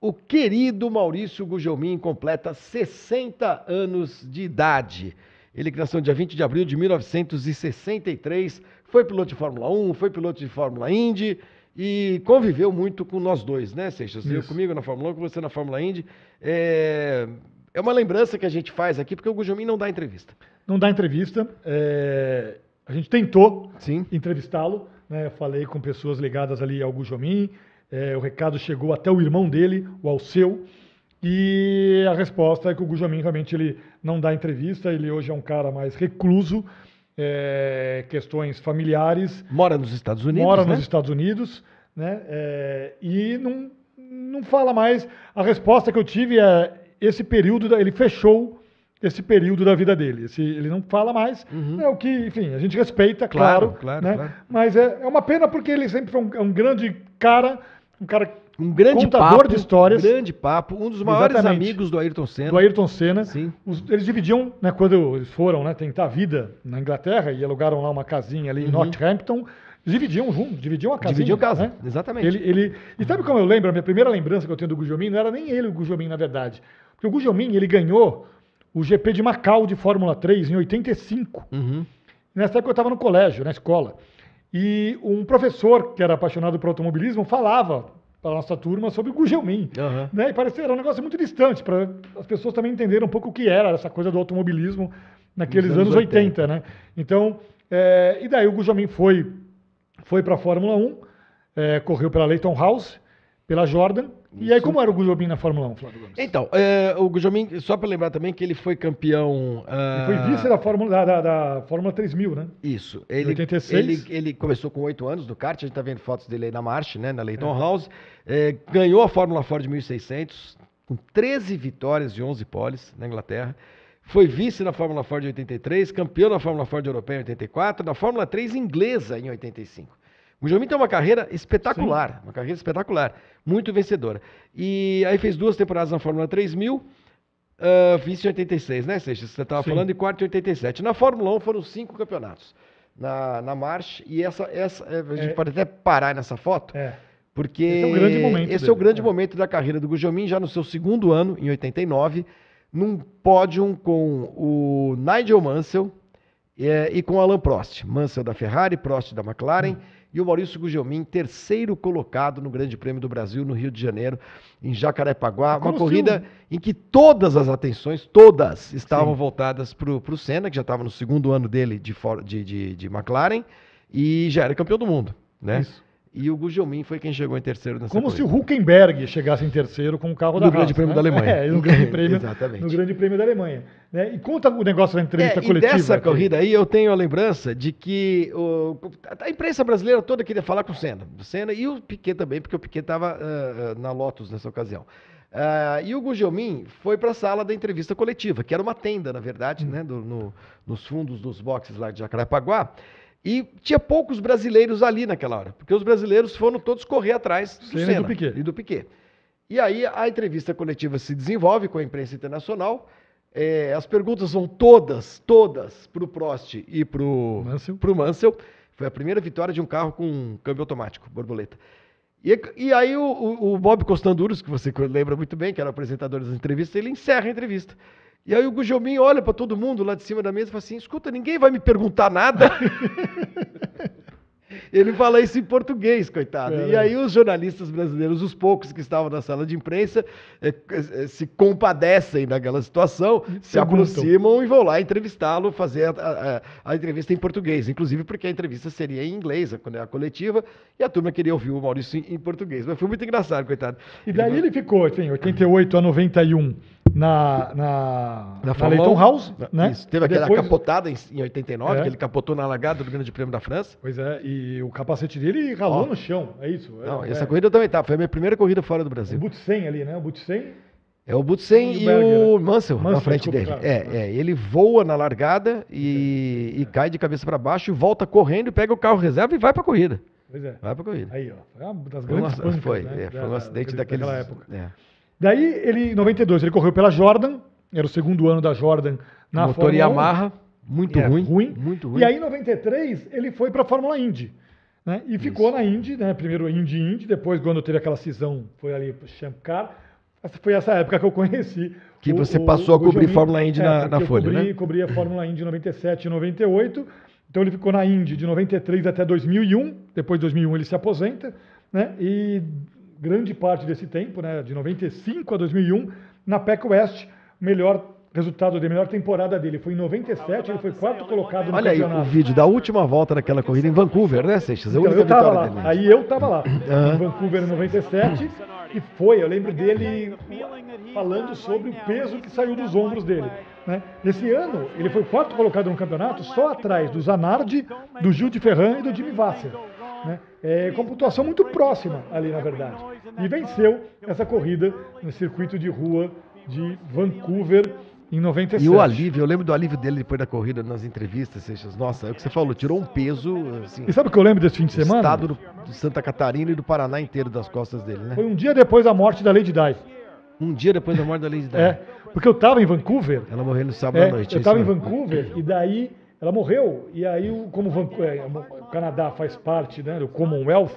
A: o querido Maurício Gugelmin completa 60 anos de idade. Ele que nasceu dia 20 de abril de 1963, foi piloto de Fórmula 1, foi piloto de Fórmula Indy e conviveu muito com nós dois, né, Seixas? Eu
B: Isso.
A: comigo na Fórmula 1, com você na Fórmula Indy. É, é uma lembrança que a gente faz aqui, porque o Gugelmin não dá entrevista.
B: não dá entrevista. é, a gente tentou
A: Sim.
B: entrevistá-lo, né? Falei com pessoas ligadas ali ao Gujomin. é, o recado chegou até o irmão dele, o Alceu. E a resposta é que o Gujomin realmente ele não dá entrevista. Ele hoje é um cara mais recluso, é, questões familiares,
A: Mora nos Estados Unidos,
B: mora
A: né?
B: nos Estados Unidos, né? é, e não, não fala mais. A resposta que eu tive é esse período, ele fechou esse período da vida dele. Esse- ele não fala mais.
A: Uhum.
B: É o que, enfim, a gente respeita,
A: Claro,
B: claro.
A: claro,
B: né?
A: claro.
B: Mas é, é uma pena porque ele sempre foi um, é um grande cara, um cara
A: Um grande
B: Contador
A: papo,
B: de histórias.
A: grande papo, um dos maiores
B: Exatamente.
A: amigos do Ayrton Senna.
B: do Ayrton Senna.
A: Sim.
B: Os- eles dividiam, né, quando eles foram né, tentar a vida na Inglaterra e alugaram lá uma casinha ali em
A: Uhum.
B: Northampton, eles dividiam juntos, dividiam a casinha.
A: Dividiu casa,
B: né?
A: exatamente.
B: Ele, ele, e sabe como eu lembro? A minha primeira lembrança que eu tenho do Gujomin não era nem ele o Gujomin, na verdade. Porque o Gujomin, ele ganhou o GP de Macau de Fórmula 3 em 85.
A: Uhum.
B: Nessa época eu estava no colégio, na escola. E um professor que era apaixonado por automobilismo falava para a nossa turma sobre o Gugelmin.
A: Aham.
B: Né? E parecia era um negócio muito distante, para as pessoas também entenderem um pouco o que era essa coisa do automobilismo naqueles
A: Nos
B: anos,
A: anos
B: 80.
A: 80,
B: né? Então, é, e daí o Gugelmin foi, foi para a Fórmula 1, é, correu pela Leighton House, pela Jordan. E aí, como era o Gugelmin na Fórmula 1, Flávio Gomes?
A: Então, é, o Gujomin, só para lembrar também que ele foi campeão. ah,
B: Ele foi vice da Fórmula, da, da, da Fórmula 3000, né?
A: Isso. Ele,
B: 86.
A: Ele, ele começou com oito anos no kart, a gente tá vendo fotos dele aí na marcha, né, na Leighton House. É, ganhou a Fórmula Ford 1600, com 13 vitórias e 11 poles na Inglaterra. Foi vice na Fórmula Ford em 83, campeão na Fórmula Ford Europeia em 84, na Fórmula 3 inglesa em 85. O Gujomin tem uma carreira espetacular, uma carreira espetacular, muito vencedora. E aí fez duas temporadas na Fórmula 3000, ah, vice em 86, né, Seixas? Você estava
B: Sim.
A: falando, e quarto em 87. Na Fórmula 1 foram cinco campeonatos na, na marcha, e essa, essa é, a gente
B: É.
A: pode até parar nessa foto,
B: É.
A: porque
B: Esse é o grande momento
A: esse é o grande
B: é.
A: momento da carreira do Gujomin, já no seu segundo ano, em 89, num pódio com o Nigel Mansell eh, e com o Alain Prost. Mansell da Ferrari, Prost da McLaren
B: Hum.
A: E o Maurício Gugelmin, terceiro colocado no Grande Prêmio do Brasil, no Rio de Janeiro, em Jacarepaguá. Uma
B: Como se
A: corrida em que todas as atenções, todas, estavam
B: Sim.
A: voltadas para o Senna, que já estava no segundo ano dele de, de, de, de McLaren e já era campeão do mundo. Né?
B: Isso.
A: E o Gugelmin foi quem chegou em terceiro nessa
B: Como se
A: corrida.
B: o Huckenberg chegasse em terceiro com o carro da
A: No Grande
B: Haas,
A: Prêmio
B: né?
A: da Alemanha.
B: É, no Grande Prêmio,
A: Exatamente.
B: no Grande Prêmio da Alemanha. Né? E conta o negócio da entrevista
A: É, e
B: coletiva.
A: dessa
B: que-
A: corrida aí eu tenho a lembrança de que o- a imprensa brasileira toda queria falar com o Senna. O Senna e o Piquet também, porque o Piquet estava na Lotus nessa ocasião. Ah, e o Gugelmin foi para a sala da entrevista coletiva, que era uma tenda, na verdade,
B: Hum.
A: né, do- no- nos fundos dos boxes lá de Jacarepaguá. E tinha poucos brasileiros ali naquela hora, porque os brasileiros foram todos correr atrás do
B: Senna e
A: Senna,
B: do Piquet.
A: e do Piquet. E aí a entrevista coletiva se desenvolve com a imprensa internacional. É, as perguntas vão todas, todas para o Prost e para o
B: Mansell.
A: Mansell. Foi a primeira vitória de um carro com câmbio automático, borboleta. E, e aí o, o- o Bob Costanduros, que você lembra muito bem, que era o apresentador das entrevistas, ele encerra a entrevista. E aí o Gujomin olha para todo mundo lá de cima da mesa e fala assim, escuta, ninguém vai me perguntar nada. Ele fala isso em português, coitado.
B: É,
A: e aí os jornalistas brasileiros, os poucos que estavam na sala de imprensa, eh, eh, se compadecem daquela situação, se
B: perguntam.
A: aproximam e vão lá entrevistá-lo, fazer a, a- a- entrevista em português. Inclusive porque a entrevista seria em inglês, a, a coletiva, e a turma queria ouvir o Maurício em, em português. Mas foi muito engraçado, coitado.
B: E daí ele ficou, enfim, 88 a 91 na, na,
A: Na
B: na Leighton
A: 1,
B: House, né?
A: Isso, teve aquela
B: Depois-
A: capotada em, em 89,
B: É.
A: que ele capotou na largada do Grande Prêmio da França.
B: Pois é, e o capacete dele ralou
A: Ó.
B: no chão, é isso?
A: Não,
B: é,
A: essa
B: é,
A: corrida eu também tá. Foi a minha primeira corrida fora do
B: O
A: Brasil.
B: Butsen ali, né? O Butsen
A: É o Butsen
B: E o
A: e o
B: né?
A: Mansell, na
B: Mansell,
A: frente dele.
B: claro.
A: É, é, ele voa na largada e, e cai de cabeça para baixo, e volta correndo pega o carro reserva e vai para corrida.
B: Pois é.
A: Vai para corrida.
B: Aí, ó. Foi uma das grandes pancas,
A: foi,
B: né,
A: é, foi
B: da-
A: um acidente
B: daquele-
A: daqueles.
B: daquela época.
A: é.
B: Daí, ele, em 92, ele correu pela Jordan, era o segundo ano da Jordan na
A: Motor
B: Fórmula 1.
A: Yamaha, muito
B: É,
A: ruim,
B: ruim.
A: Muito ruim.
B: E aí, em 93, ele foi para a Fórmula Indy. Né? E ficou na Indy, né? primeiro Indy Indy, depois, quando teve aquela cisão, foi ali para o Champ Car. Foi essa época que eu conheci.
A: Que você passou a cobrir. Fórmula Indy na-
B: porque
A: na
B: eu
A: Folha,
B: cobri,
A: né?
B: cobri a Fórmula Indy em 97 e 98. Então ele ficou na Indy de 93 até 2001. Depois de 2001 ele se aposenta. Né? E grande parte desse tempo, né, de 95 a 2001, na PEC West, melhor resultado dele, melhor temporada dele. Foi em 97, ele foi quarto colocado no
A: Olha aí o
B: campeonato.
A: vídeo da última volta daquela corrida em Vancouver, né, Seixas? A
B: Então, eu tava
A: vitória
B: lá,
A: dele.
B: aí eu tava lá, em Vancouver em 97, e foi, eu lembro dele falando sobre o peso que saiu dos ombros dele. Né? Esse ano, ele foi quarto colocado no campeonato, só atrás do Zanardi, do Gil de Ferran e do Jimmy Vasser. Né? É, com pontuação muito próxima ali, na verdade. E venceu essa corrida no circuito de rua de Vancouver em 97.
A: E o alívio, eu lembro do alívio dele depois da corrida nas entrevistas, Seixas. Nossa, é o que você falou, tirou um peso, assim,
B: E sabe o que eu lembro desse fim de semana?
A: estado do, de Santa Catarina e do Paraná inteiro das costas dele, né?
B: Foi um dia depois da morte da Lady Di.
A: Um dia depois da morte da Lady Di.
B: É, porque eu tava em Vancouver,
A: Ela morreu no sábado
B: é,
A: à noite.
B: eu
A: é
B: tava em. Vancouver e daí ela morreu. E aí, como Vanco- é, o Canadá faz parte né, do Commonwealth,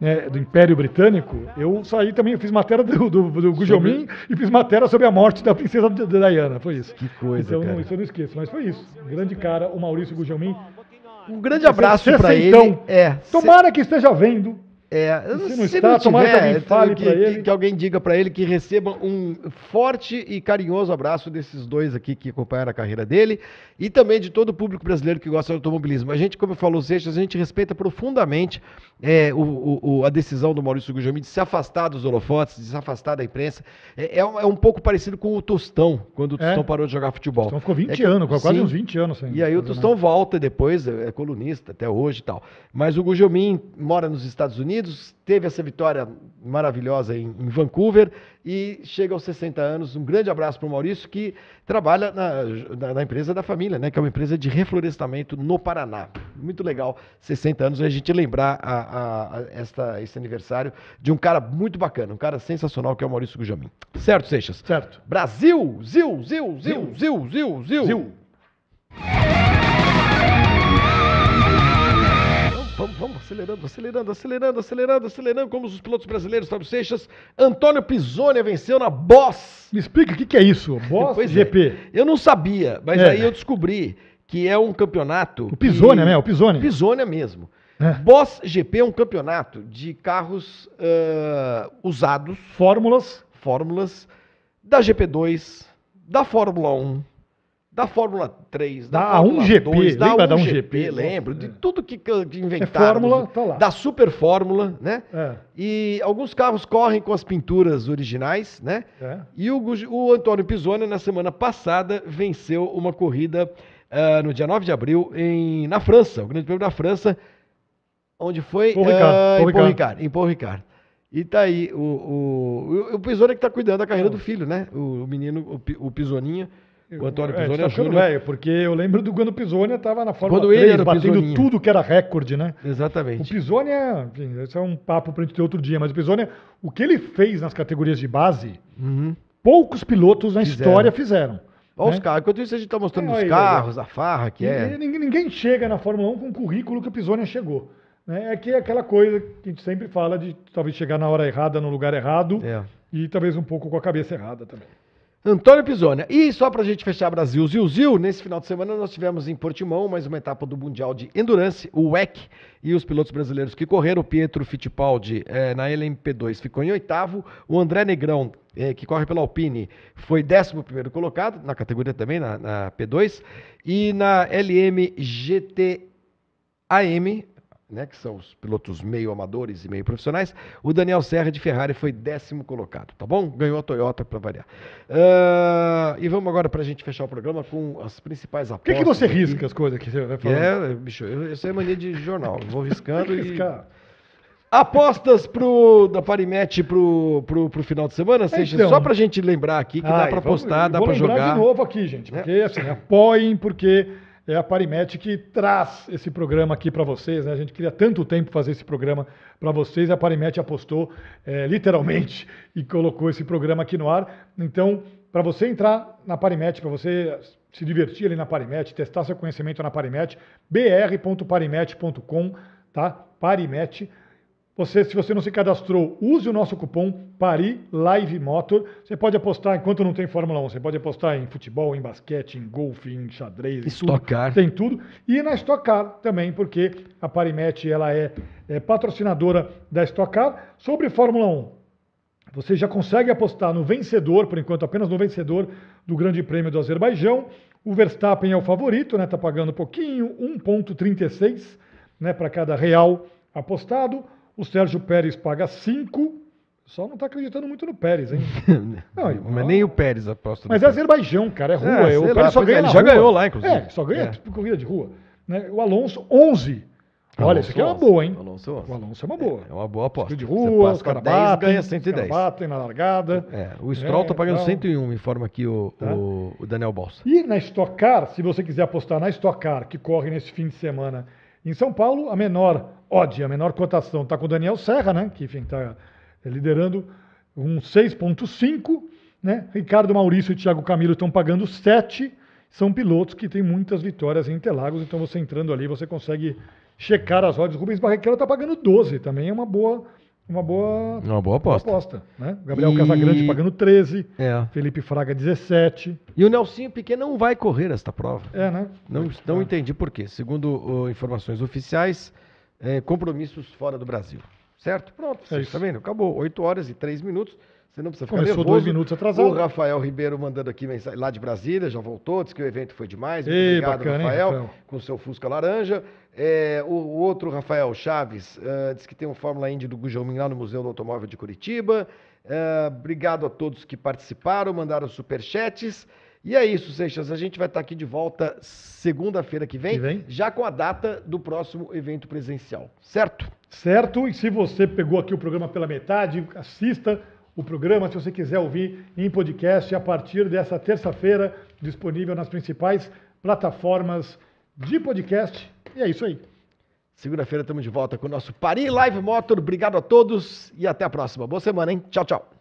B: né, do Império Britânico, eu saí também, eu fiz matéria do, do, do Gugelmin e fiz matéria sobre a morte da princesa Di- Diana, foi isso.
A: Que coisa,
B: então,
A: cara.
B: isso eu não esqueço, mas foi isso. Grande cara, o Maurício Gugelmin.
A: Um grande abraço
B: Cê-
A: pra ele.
B: sessentão.
A: É.
B: Tomara que esteja vendo.
A: É,
B: Se
A: não se
B: está,
A: não
B: tomara que
A: tiver,
B: fale
A: que,
B: pra
A: que-
B: ele.
A: que alguém diga pra ele que receba um forte e carinhoso abraço desses dois aqui que acompanharam a carreira dele e também de todo o público brasileiro que gosta de automobilismo. A gente, como falou o Seixas, a gente respeita profundamente é, o- o- a decisão do Maurício Gugelmin de se afastar dos holofotes, de se afastar da imprensa. É, é um, é um pouco parecido com o Tostão, quando o
B: É.
A: Tostão parou de jogar futebol.
B: Então ficou 20
A: É que-
B: anos, quase
A: sim.
B: uns 20 anos sem
A: E aí o Tostão
B: nada.
A: volta depois, é colunista até hoje e tal. Mas o Gugelmin mora nos Estados Unidos, teve essa vitória maravilhosa em, em Vancouver e chega aos 60 anos. Um grande abraço para o Maurício, que trabalha na, na- na empresa da família, né? Que é uma empresa de reflorestamento no Paraná. Muito legal, 60 anos, a gente lembrar a, a- a esta, esse aniversário de um cara muito bacana, um cara sensacional que é o Maurício Gugelmin. Certo, Seixas?
B: Certo.
A: Brasil! Zil, zil, zil, zil, zil, zil.
B: Zil.
A: Vamos, vamos, vamos, acelerando, acelerando, acelerando, acelerando, acelerando, como os pilotos brasileiros, Fábio Seixas. Antônio Pisonia venceu na Boss.
B: Me explica o que, que é isso, Boss
A: Pois é.
B: GP.
A: Eu não sabia, mas
B: É.
A: aí eu descobri que é um campeonato.
B: O Pisonia,
A: que-
B: né? O Pisonia.
A: Pisonia mesmo.
B: É.
A: Boss GP é um campeonato de carros ah, usados,
B: Fórmulas.
A: fórmulas, da GP2, da Fórmula 1, da Fórmula 3, da,
B: Da
A: Fórmula
B: A1GP,
A: 2, da
B: lembra da
A: 1GP,
B: 1GP?
A: lembro, de
B: é.
A: tudo que, que inventaram.
B: Fórmula, tá lá.
A: Da Super Fórmula, né?
B: É.
A: E alguns carros correm com as pinturas originais, né?
B: É.
A: E o, o Antônio Pisoni, na semana passada, venceu uma corrida ah, no dia 9 de abril em, na França, o Grande Prêmio da França, onde foi
B: Paul Ricard, Paul
A: em Paul
B: Ricard.
A: Em Paul Ricard. E tá aí o, o, o, o Pisoni que tá cuidando da carreira do filho, né? O, o menino, o, o Pisoninha, o Antônio
B: É, a gente
A: Pisonia
B: tá ficando
A: Júnior.
B: velho, porque eu lembro do quando o Pisonia tava na Fórmula
A: Quando ele
B: 3,
A: era o
B: batendo tudo que era recorde, né? O
A: Exatamente.
B: Pisonia, enfim, esse é um papo pra gente ter outro dia, mas o Pisonia, o que ele fez nas categorias de base,
A: Uhum.
B: poucos pilotos na
A: Fizeram.
B: história fizeram.
A: Olha
B: né?
A: os carros. Enquanto isso, a gente tá mostrando
B: É,
A: os
B: aí,
A: carros, a farra que é.
B: ninguém, ninguém chega na Fórmula 1 com o currículo que o Pisonia chegou. Né? É que é aquela coisa que a gente sempre fala de talvez chegar na hora errada, no lugar errado,
A: É.
B: e talvez um pouco com a cabeça errada também.
A: Antônio Pisoni. E só pra gente fechar Brasil, Zil Zil, nesse final de semana nós tivemos em Portimão mais uma etapa do Mundial de Endurance, o WEC, e os pilotos brasileiros que correram, Pietro Fittipaldi eh, na LMP2 ficou em oitavo, o André Negrão, eh, que corre pela Alpine, foi décimo primeiro colocado, na categoria também, na, na P2, e na LM GT AM, né, que são os pilotos meio amadores e meio profissionais, o Daniel Serra de Ferrari foi décimo colocado, tá bom? Ganhou a Toyota para variar. Uh, e vamos agora para a gente fechar o programa com as principais
B: Por que,
A: apostas.
B: que você
A: aqui.
B: risca as coisas que você vai falando?
A: É, bicho, eu, isso é mania de jornal. Eu vou riscando e. Apostas pro, da Parimet pro, pro, pro final de semana, Seixas?
B: Então.
A: Só pra gente lembrar aqui que dá
B: Ai,
A: pra apostar, dá pra jogar.
B: de novo aqui, gente,
A: Né?
B: porque assim, apoiem, porque é a Parimet que traz esse programa aqui para vocês, né? A gente queria tanto tempo fazer esse programa para vocês, a Parimet apostou é, literalmente e colocou esse programa aqui no ar. Então, para você entrar na Parimet, para você se divertir ali na Parimet, testar seu conhecimento na Parimet, br.parimet.com, tá? Parimet. Você, se você não se cadastrou, use o nosso cupom PARI Live Motor. Você pode apostar, enquanto não tem Fórmula 1, você pode apostar em futebol, em basquete, em golfe, em xadrez, em
A: Stock
B: tudo.
A: Car.
B: Tem tudo. E na Stock Car também, porque a Parimet ela é, é patrocinadora da Stock Car. Sobre Fórmula 1, você já consegue apostar no vencedor, por enquanto apenas no vencedor do Grande Prêmio do Azerbaijão. O Verstappen é o favorito, né? Tá pagando um pouquinho, 1.36, né, para cada real apostado. O Sérgio Pérez paga 5. Só não tá acreditando muito no Pérez, hein? Não,
A: Mas nem o Pérez aposta.
B: Mas é Azerbaijão, cara, é rua.
A: É,
B: é, o Pérez
A: lá,
B: só
A: é,
B: ganha
A: ele já
B: rua.
A: ganhou lá, inclusive.
B: É, só ganha
A: É.
B: tipo, corrida de rua. Né? O Alonso, 11. Olha,
A: Alonso
B: isso aqui é uma
A: 11.
B: boa, hein?
A: Alonso 11.
B: O Alonso é uma boa.
A: É uma boa aposta.
B: Corrida de rua, os caras
A: 10,
B: batem,
A: ganha
B: os
A: 110.
B: caras batem na largada.
A: É, o Stroll
B: É,
A: tá pagando
B: então-
A: 101, me informa aqui o,
B: Tá.
A: o, o Daniel Bolsa.
B: E na Stock Car, se você quiser apostar na Stock Car, que corre nesse fim de semana em São Paulo, a menor odd, a menor cotação está com o Daniel Serra, né? Que está liderando um 6,5. Né? Ricardo Maurício e Thiago Camilo estão pagando 7. São pilotos que têm muitas vitórias em Interlagos, então você entrando ali, você consegue checar as odds. Rubens Barrichello está pagando 12, também é uma boa, uma boa
A: Uma boa aposta.
B: aposta. Né? Gabriel
A: E-
B: Casagrande pagando 13,
A: É.
B: Felipe Fraga 17.
A: E o Nelsinho Piquet não vai correr esta prova.
B: É, né?
A: Não, não entendi por quê. Segundo informações oficiais, é, compromissos fora do Brasil. Certo? Pronto,
B: É isso.
A: tá vendo? Acabou. 8 horas e 3 minutos. Você não precisa ficar
B: Começou
A: nervoso.
B: dois minutos atrasado.
A: O Rafael Ribeiro mandando aqui mensagem lá de Brasília, já voltou, disse que o evento foi demais. Muito
B: Ei,
A: obrigado,
B: bacana, hein,
A: Rafael,
B: Rafael?
A: com seu Fusca laranja. É, o, o outro, Rafael Chaves, ah, disse que tem um Fórmula Indy do Gujomin lá no Museu do Automóvel de Curitiba. Ah, obrigado a todos que participaram, mandaram superchats. E é isso, Seixas. A gente vai estar aqui de volta segunda-feira que vem,
B: Que vem.
A: já com a data do próximo evento presencial. Certo?
B: Certo? E se você pegou aqui o programa pela metade, assista o programa, se você quiser ouvir em podcast, a partir dessa terça-feira, disponível nas principais plataformas de podcast. E é isso aí.
A: Segunda-feira estamos de volta com o nosso Paris Live Motor. Obrigado a todos e até a próxima. Boa semana, hein? Tchau, tchau.